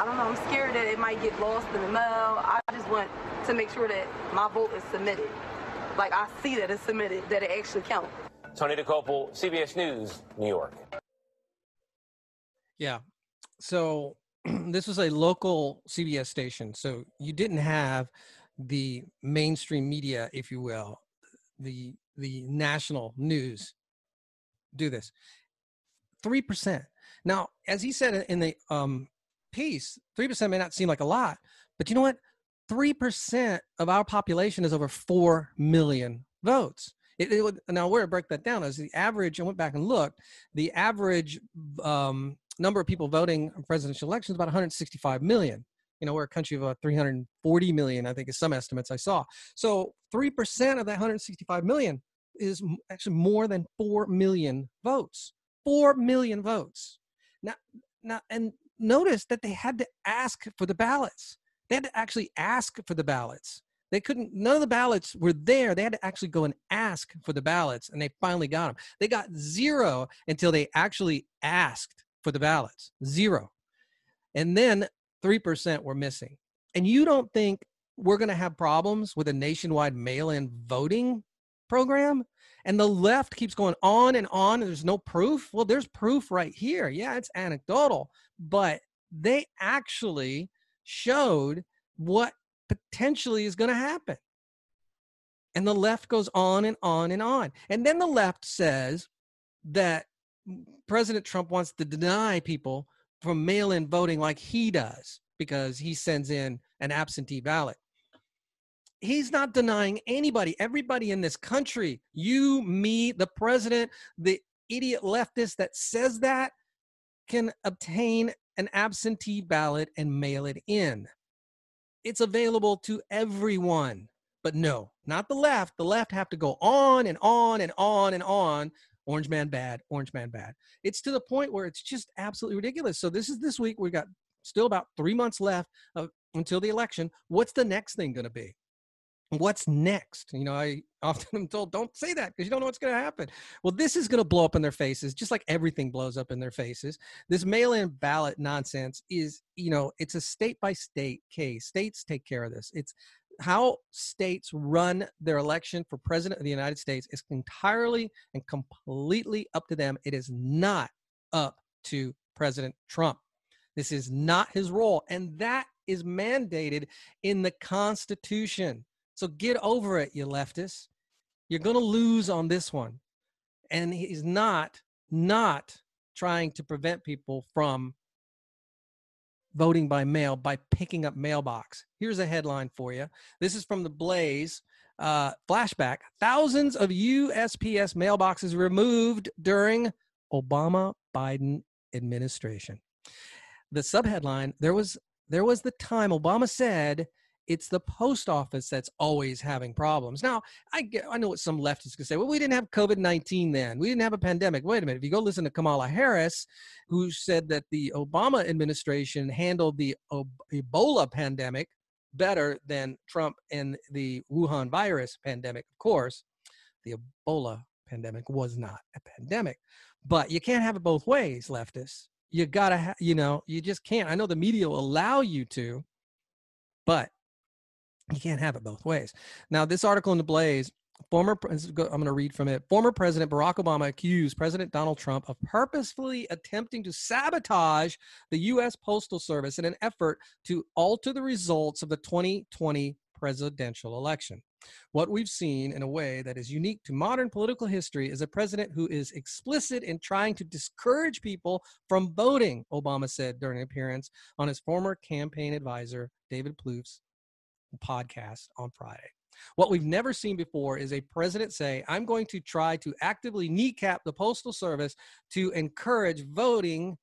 I don't know. I'm scared that it might get lost in the mail. I just want to make sure that my vote is submitted. Like I see that it's submitted, that it actually counts. Tony Dokoupil, CBS News, New York. Yeah. So this was a local CBS station. So you didn't have the mainstream media, if you will, the the national news do this. Three percent. Now, as he said in the um, piece, three percent may not seem like a lot, but you know what? Three percent of our population is over four million votes. It, it now, where to break that down is the average. I went back and looked. The average um, number of people voting in presidential elections is about 165 million. You know, we're a country of about 340 million, I think, is some estimates I saw. So, three percent of that 165 million is actually more than 4 million votes. 4 million votes. Now, now, and notice that they had to ask for the ballots. They had to actually ask for the ballots. They couldn't, none of the ballots were there. They had to actually go and ask for the ballots, and they finally got them. They got zero until they actually asked for the ballots. Zero. And then 3% were missing. And you don't think we're going to have problems with a nationwide mail in voting program? And the left keeps going on and on, and there's no proof. Well, there's proof right here. Yeah, it's anecdotal, but they actually showed what potentially is going to happen. And the left goes on and on and on. And then the left says that President Trump wants to deny people from mail in voting like he does because he sends in an absentee ballot. He's not denying anybody, everybody in this country, you, me, the president, the idiot leftist that says that can obtain an absentee ballot and mail it in. It's available to everyone. But no, not the left. The left have to go on and on and on and on. Orange man bad, orange man bad. It's to the point where it's just absolutely ridiculous. So this is this week. We've got still about three months left of, until the election. What's the next thing going to be? What's next? You know i often am told don't say that because you don't know what's going to happen. Well this is going to blow up in their faces just like everything blows up in their faces. This mail-in ballot nonsense is you know it's a state by state case. States take care of this. It's how states run their election for president of the united states is entirely and completely up to them. It is not up to president trump. This is not his role and that is mandated in the constitution so get over it, you leftists. You're going to lose on this one. And he's not, not trying to prevent people from voting by mail by picking up mailbox. Here's a headline for you. This is from the Blaze. Uh, flashback thousands of USPS mailboxes removed during Obama Biden administration. The subheadline there was there was the time Obama said it's the post office that's always having problems. Now, I get, I know what some leftists can say. Well, we didn't have COVID nineteen then. We didn't have a pandemic. Wait a minute. If you go listen to Kamala Harris, who said that the Obama administration handled the Ebola pandemic better than Trump and the Wuhan virus pandemic, of course, the Ebola pandemic was not a pandemic. But you can't have it both ways, leftists. You gotta, ha- you know, you just can't. I know the media will allow you to, but you can't have it both ways. Now, this article in the Blaze, former I'm going to read from it. Former President Barack Obama accused President Donald Trump of purposefully attempting to sabotage the U.S. Postal Service in an effort to alter the results of the 2020 presidential election. What we've seen in a way that is unique to modern political history is a president who is explicit in trying to discourage people from voting, Obama said during an appearance on his former campaign advisor, David Plouffe's podcast on Friday. What we've never seen before is a president say, I'm going to try to actively kneecap the Postal Service to encourage voting,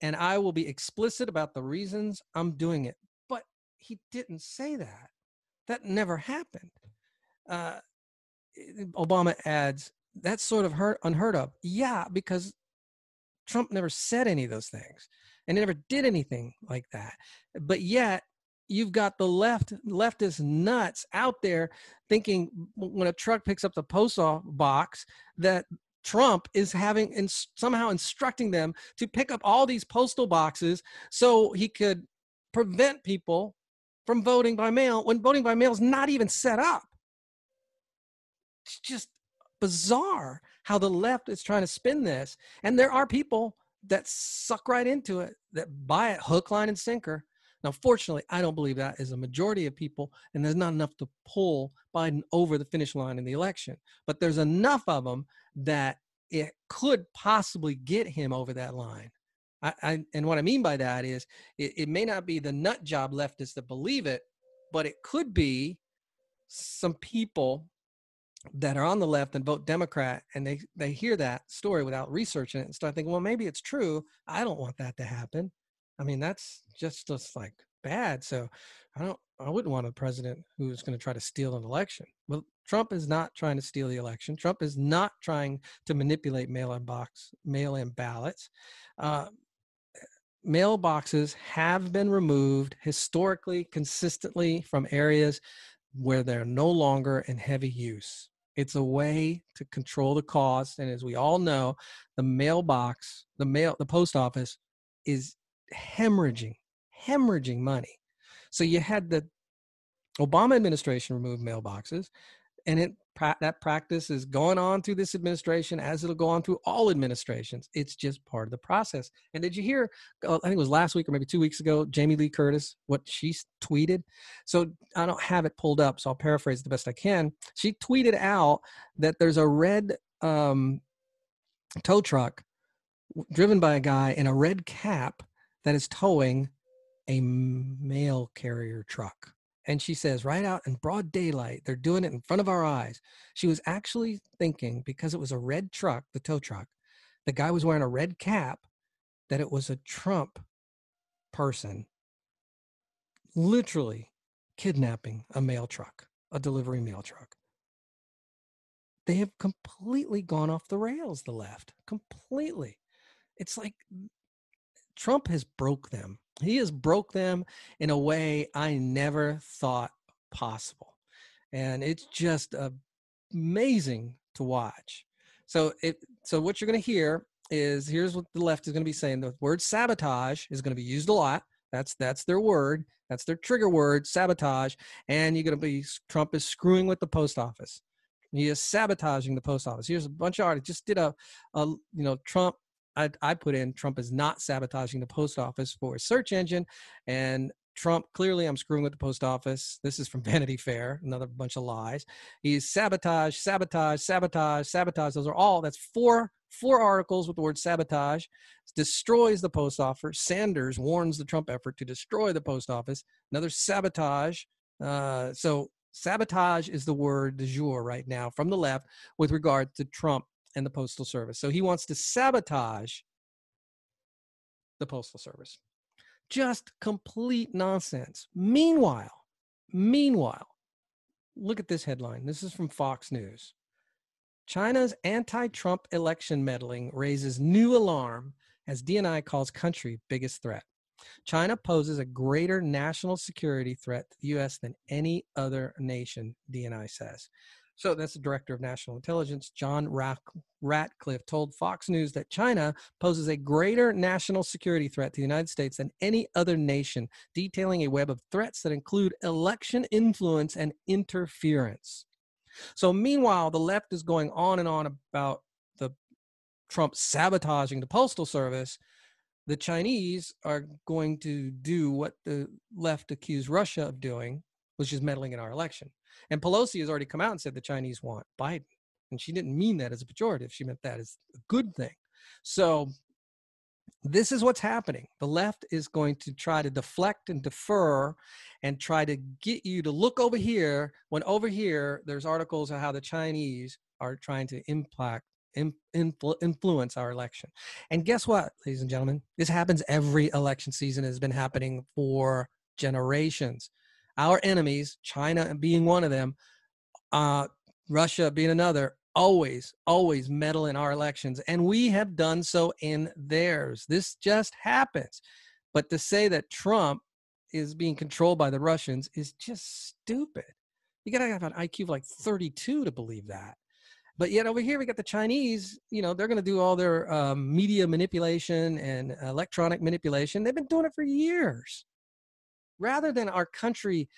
and I will be explicit about the reasons I'm doing it. But he didn't say that. That never happened. Uh, Obama adds, that's sort of heard, unheard of. Yeah, because Trump never said any of those things and never did anything like that. But yet, you've got the left leftist nuts out there thinking when a truck picks up the post office box that Trump is having and somehow instructing them to pick up all these postal boxes so he could prevent people from voting by mail when voting by mail is not even set up. It's just bizarre how the left is trying to spin this. And there are people that suck right into it, that buy it hook, line, and sinker. Now, fortunately, I don't believe that is a majority of people, and there's not enough to pull Biden over the finish line in the election. But there's enough of them that it could possibly get him over that line. I, I, and what I mean by that is it, it may not be the nut job leftists that believe it, but it could be some people that are on the left and vote Democrat and they, they hear that story without researching it and start thinking, well, maybe it's true. I don't want that to happen. I mean, that's just just like bad. So I don't I wouldn't want a president who's going to try to steal an election. Well, Trump is not trying to steal the election. Trump is not trying to manipulate mail-in box, mail-in ballots. Uh, mailboxes have been removed historically, consistently from areas where they're no longer in heavy use. It's a way to control the cost, and as we all know, the mailbox, the mail, the post office, is hemorrhaging, hemorrhaging money. So you had the Obama administration remove mailboxes, and it that practice is going on through this administration as it'll go on through all administrations. It's just part of the process. And did you hear? Uh, I think it was last week or maybe two weeks ago. Jamie Lee Curtis, what she tweeted. So I don't have it pulled up, so I'll paraphrase the best I can. She tweeted out that there's a red um, tow truck driven by a guy in a red cap that is towing a mail carrier truck. And she says, right out in broad daylight, they're doing it in front of our eyes. She was actually thinking, because it was a red truck, the tow truck, the guy was wearing a red cap, that it was a Trump person literally kidnapping a mail truck, a delivery mail truck. They have completely gone off the rails, the left, completely. It's like Trump has broke them. He has broke them in a way I never thought possible. And it's just amazing to watch. So it so what you're going to hear is here's what the left is going to be saying. The word sabotage is going to be used a lot. That's that's their word. That's their trigger word, sabotage. And you're going to be Trump is screwing with the post office. He is sabotaging the post office. Here's a bunch of artists just did a, a you know Trump I, I put in Trump is not sabotaging the post office for a search engine. And Trump, clearly, I'm screwing with the post office. This is from Vanity Fair, another bunch of lies. He's sabotage, sabotage, sabotage, sabotage. Those are all, that's four four articles with the word sabotage destroys the post office sanders warns the trump effort to destroy the post office another sabotage uh, so sabotage is the word du jour right now from the left with regard to trump and the Postal Service. So he wants to sabotage the Postal Service. Just complete nonsense. Meanwhile, meanwhile, look at this headline. This is from Fox News. China's anti Trump election meddling raises new alarm as DNI calls country biggest threat. China poses a greater national security threat to the U.S. than any other nation, DNI says. So that's the director of national intelligence, John Ratcliffe, told Fox News that China poses a greater national security threat to the United States than any other nation, detailing a web of threats that include election influence and interference. So, meanwhile, the left is going on and on about the Trump sabotaging the postal service. The Chinese are going to do what the left accused Russia of doing, which is meddling in our election. And Pelosi has already come out and said the Chinese want Biden. And she didn't mean that as a pejorative. She meant that as a good thing. So this is what's happening. The left is going to try to deflect and defer and try to get you to look over here when over here there's articles of how the Chinese are trying to impact influence our election. And guess what, ladies and gentlemen? This happens every election season. It has been happening for generations our enemies, China being one of them, uh, Russia being another, always, always meddle in our elections. And we have done so in theirs. This just happens. But to say that Trump is being controlled by the Russians is just stupid. You got to have an IQ of like 32 to believe that. But yet over here we got the Chinese. You know they're going to do all their um, media manipulation and electronic manipulation. They've been doing it for years rather than our country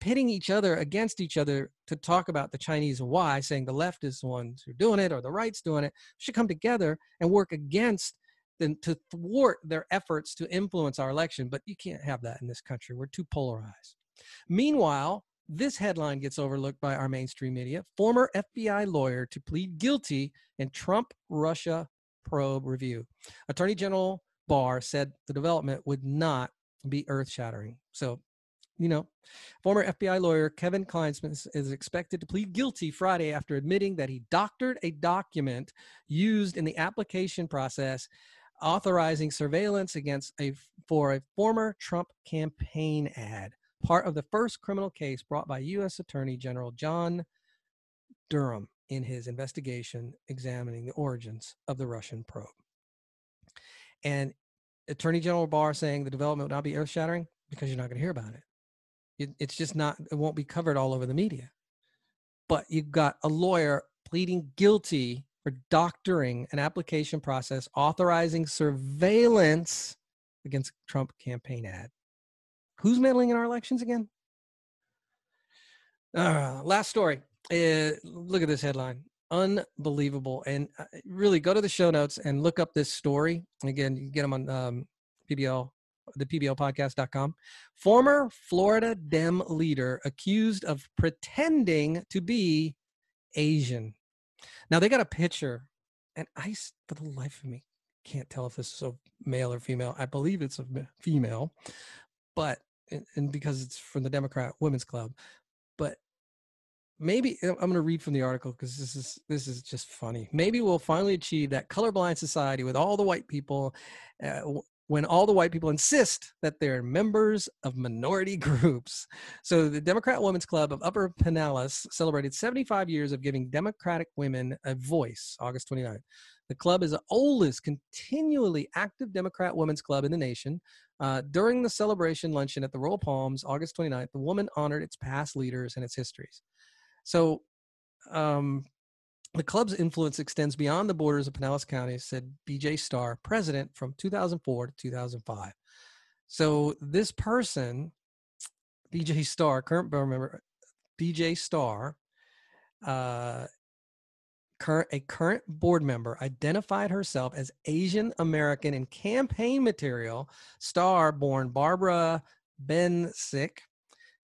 pitting each other against each other to talk about the Chinese why, saying the left is the ones who are doing it or the right's doing it, should come together and work against them to thwart their efforts to influence our election. But you can't have that in this country. We're too polarized. Meanwhile, this headline gets overlooked by our mainstream media. Former FBI lawyer to plead guilty in Trump Russia probe review. Attorney General Barr said the development would not be earth shattering. So, you know, former FBI lawyer Kevin Clinesmith is expected to plead guilty Friday after admitting that he doctored a document used in the application process authorizing surveillance against a for a former Trump campaign ad. part of the first criminal case brought by U.S. Attorney General John Durham in his investigation examining the origins of the Russian probe. And Attorney General Barr saying the development will not be earth shattering because you're not going to hear about it. it. It's just not, it won't be covered all over the media. But you've got a lawyer pleading guilty for doctoring an application process authorizing surveillance against Trump campaign ad. Who's meddling in our elections again? Uh, last story. Uh, look at this headline. Unbelievable. And uh, really go to the show notes and look up this story. Again, you get them on um, PBL, the PBLpodcast.com. Former Florida Dem leader accused of pretending to be Asian. Now they got a picture, and I, for the life of me, can't tell if this is a male or female. I believe it's a female, but and because it's from the Democrat Women's Club, but maybe I'm going to read from the article because this is this is just funny. Maybe we'll finally achieve that colorblind society with all the white people. Uh, when all the white people insist that they're members of minority groups. So, the Democrat Women's Club of Upper Pinellas celebrated 75 years of giving Democratic women a voice, August 29th. The club is the oldest continually active Democrat women's club in the nation. Uh, during the celebration luncheon at the Royal Palms, August 29th, the woman honored its past leaders and its histories. So, um, the club's influence extends beyond the borders of Pinellas County, said BJ Starr, president from 2004 to 2005. So, this person, BJ Starr, current board member, BJ Starr, uh, current a current board member identified herself as Asian American in campaign material. Starr, born Barbara Bensick,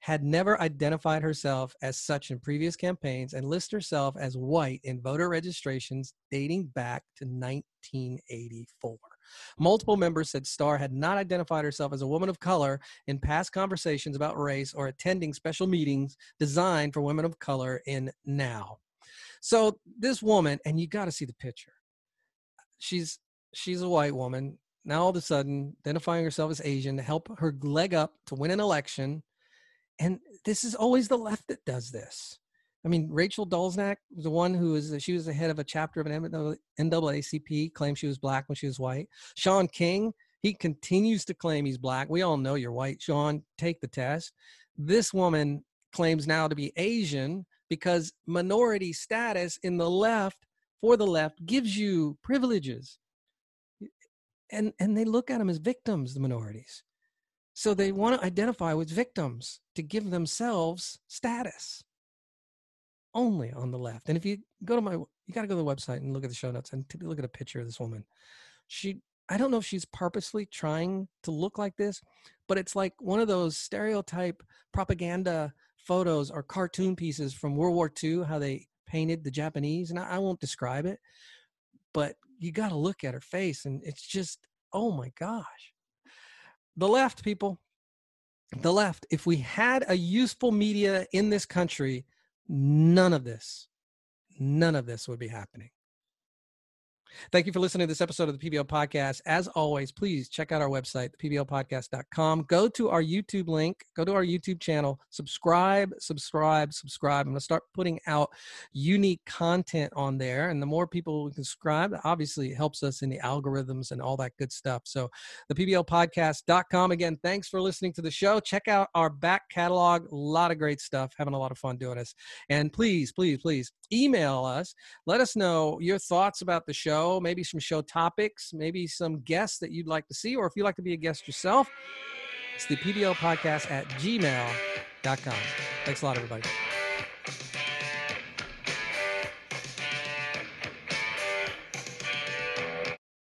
had never identified herself as such in previous campaigns and lists herself as white in voter registrations dating back to 1984. Multiple members said Starr had not identified herself as a woman of color in past conversations about race or attending special meetings designed for women of color in now. So this woman, and you got to see the picture. She's she's a white woman. Now all of a sudden, identifying herself as Asian to help her leg up to win an election. And this is always the left that does this. I mean, Rachel Dolezal was the one who was she was the head of a chapter of an NAACP, claimed she was black when she was white. Shaun King, he continues to claim he's black. We all know you're white, Shaun. Take the test. This woman claims now to be Asian because minority status in the left for the left gives you privileges and and they look at them as victims the minorities so they want to identify with victims to give themselves status only on the left and if you go to my you got to go to the website and look at the show notes and look at a picture of this woman she i don't know if she's purposely trying to look like this but it's like one of those stereotype propaganda photos or cartoon pieces from World War II, how they painted the Japanese. And I, I won't describe it, but you got to look at her face and it's just, oh my gosh. The left, people, the left, if we had a useful media in this country, none of this, none of this would be happening. Thank you for listening to this episode of the PBL Podcast. As always, please check out our website, thepblpodcast.com. Go to our YouTube link, go to our YouTube channel, subscribe, subscribe, subscribe. I'm going to start putting out unique content on there. And the more people we can subscribe, obviously it helps us in the algorithms and all that good stuff. So, thepblpodcast.com. Again, thanks for listening to the show. Check out our back catalog. A lot of great stuff. Having a lot of fun doing this. And please, please, please email us. Let us know your thoughts about the show show, maybe some show topics, maybe some guests that you'd like to see, or if you'd like to be a guest yourself, it's the PBL podcast at gmail.com. Thanks a lot, everybody.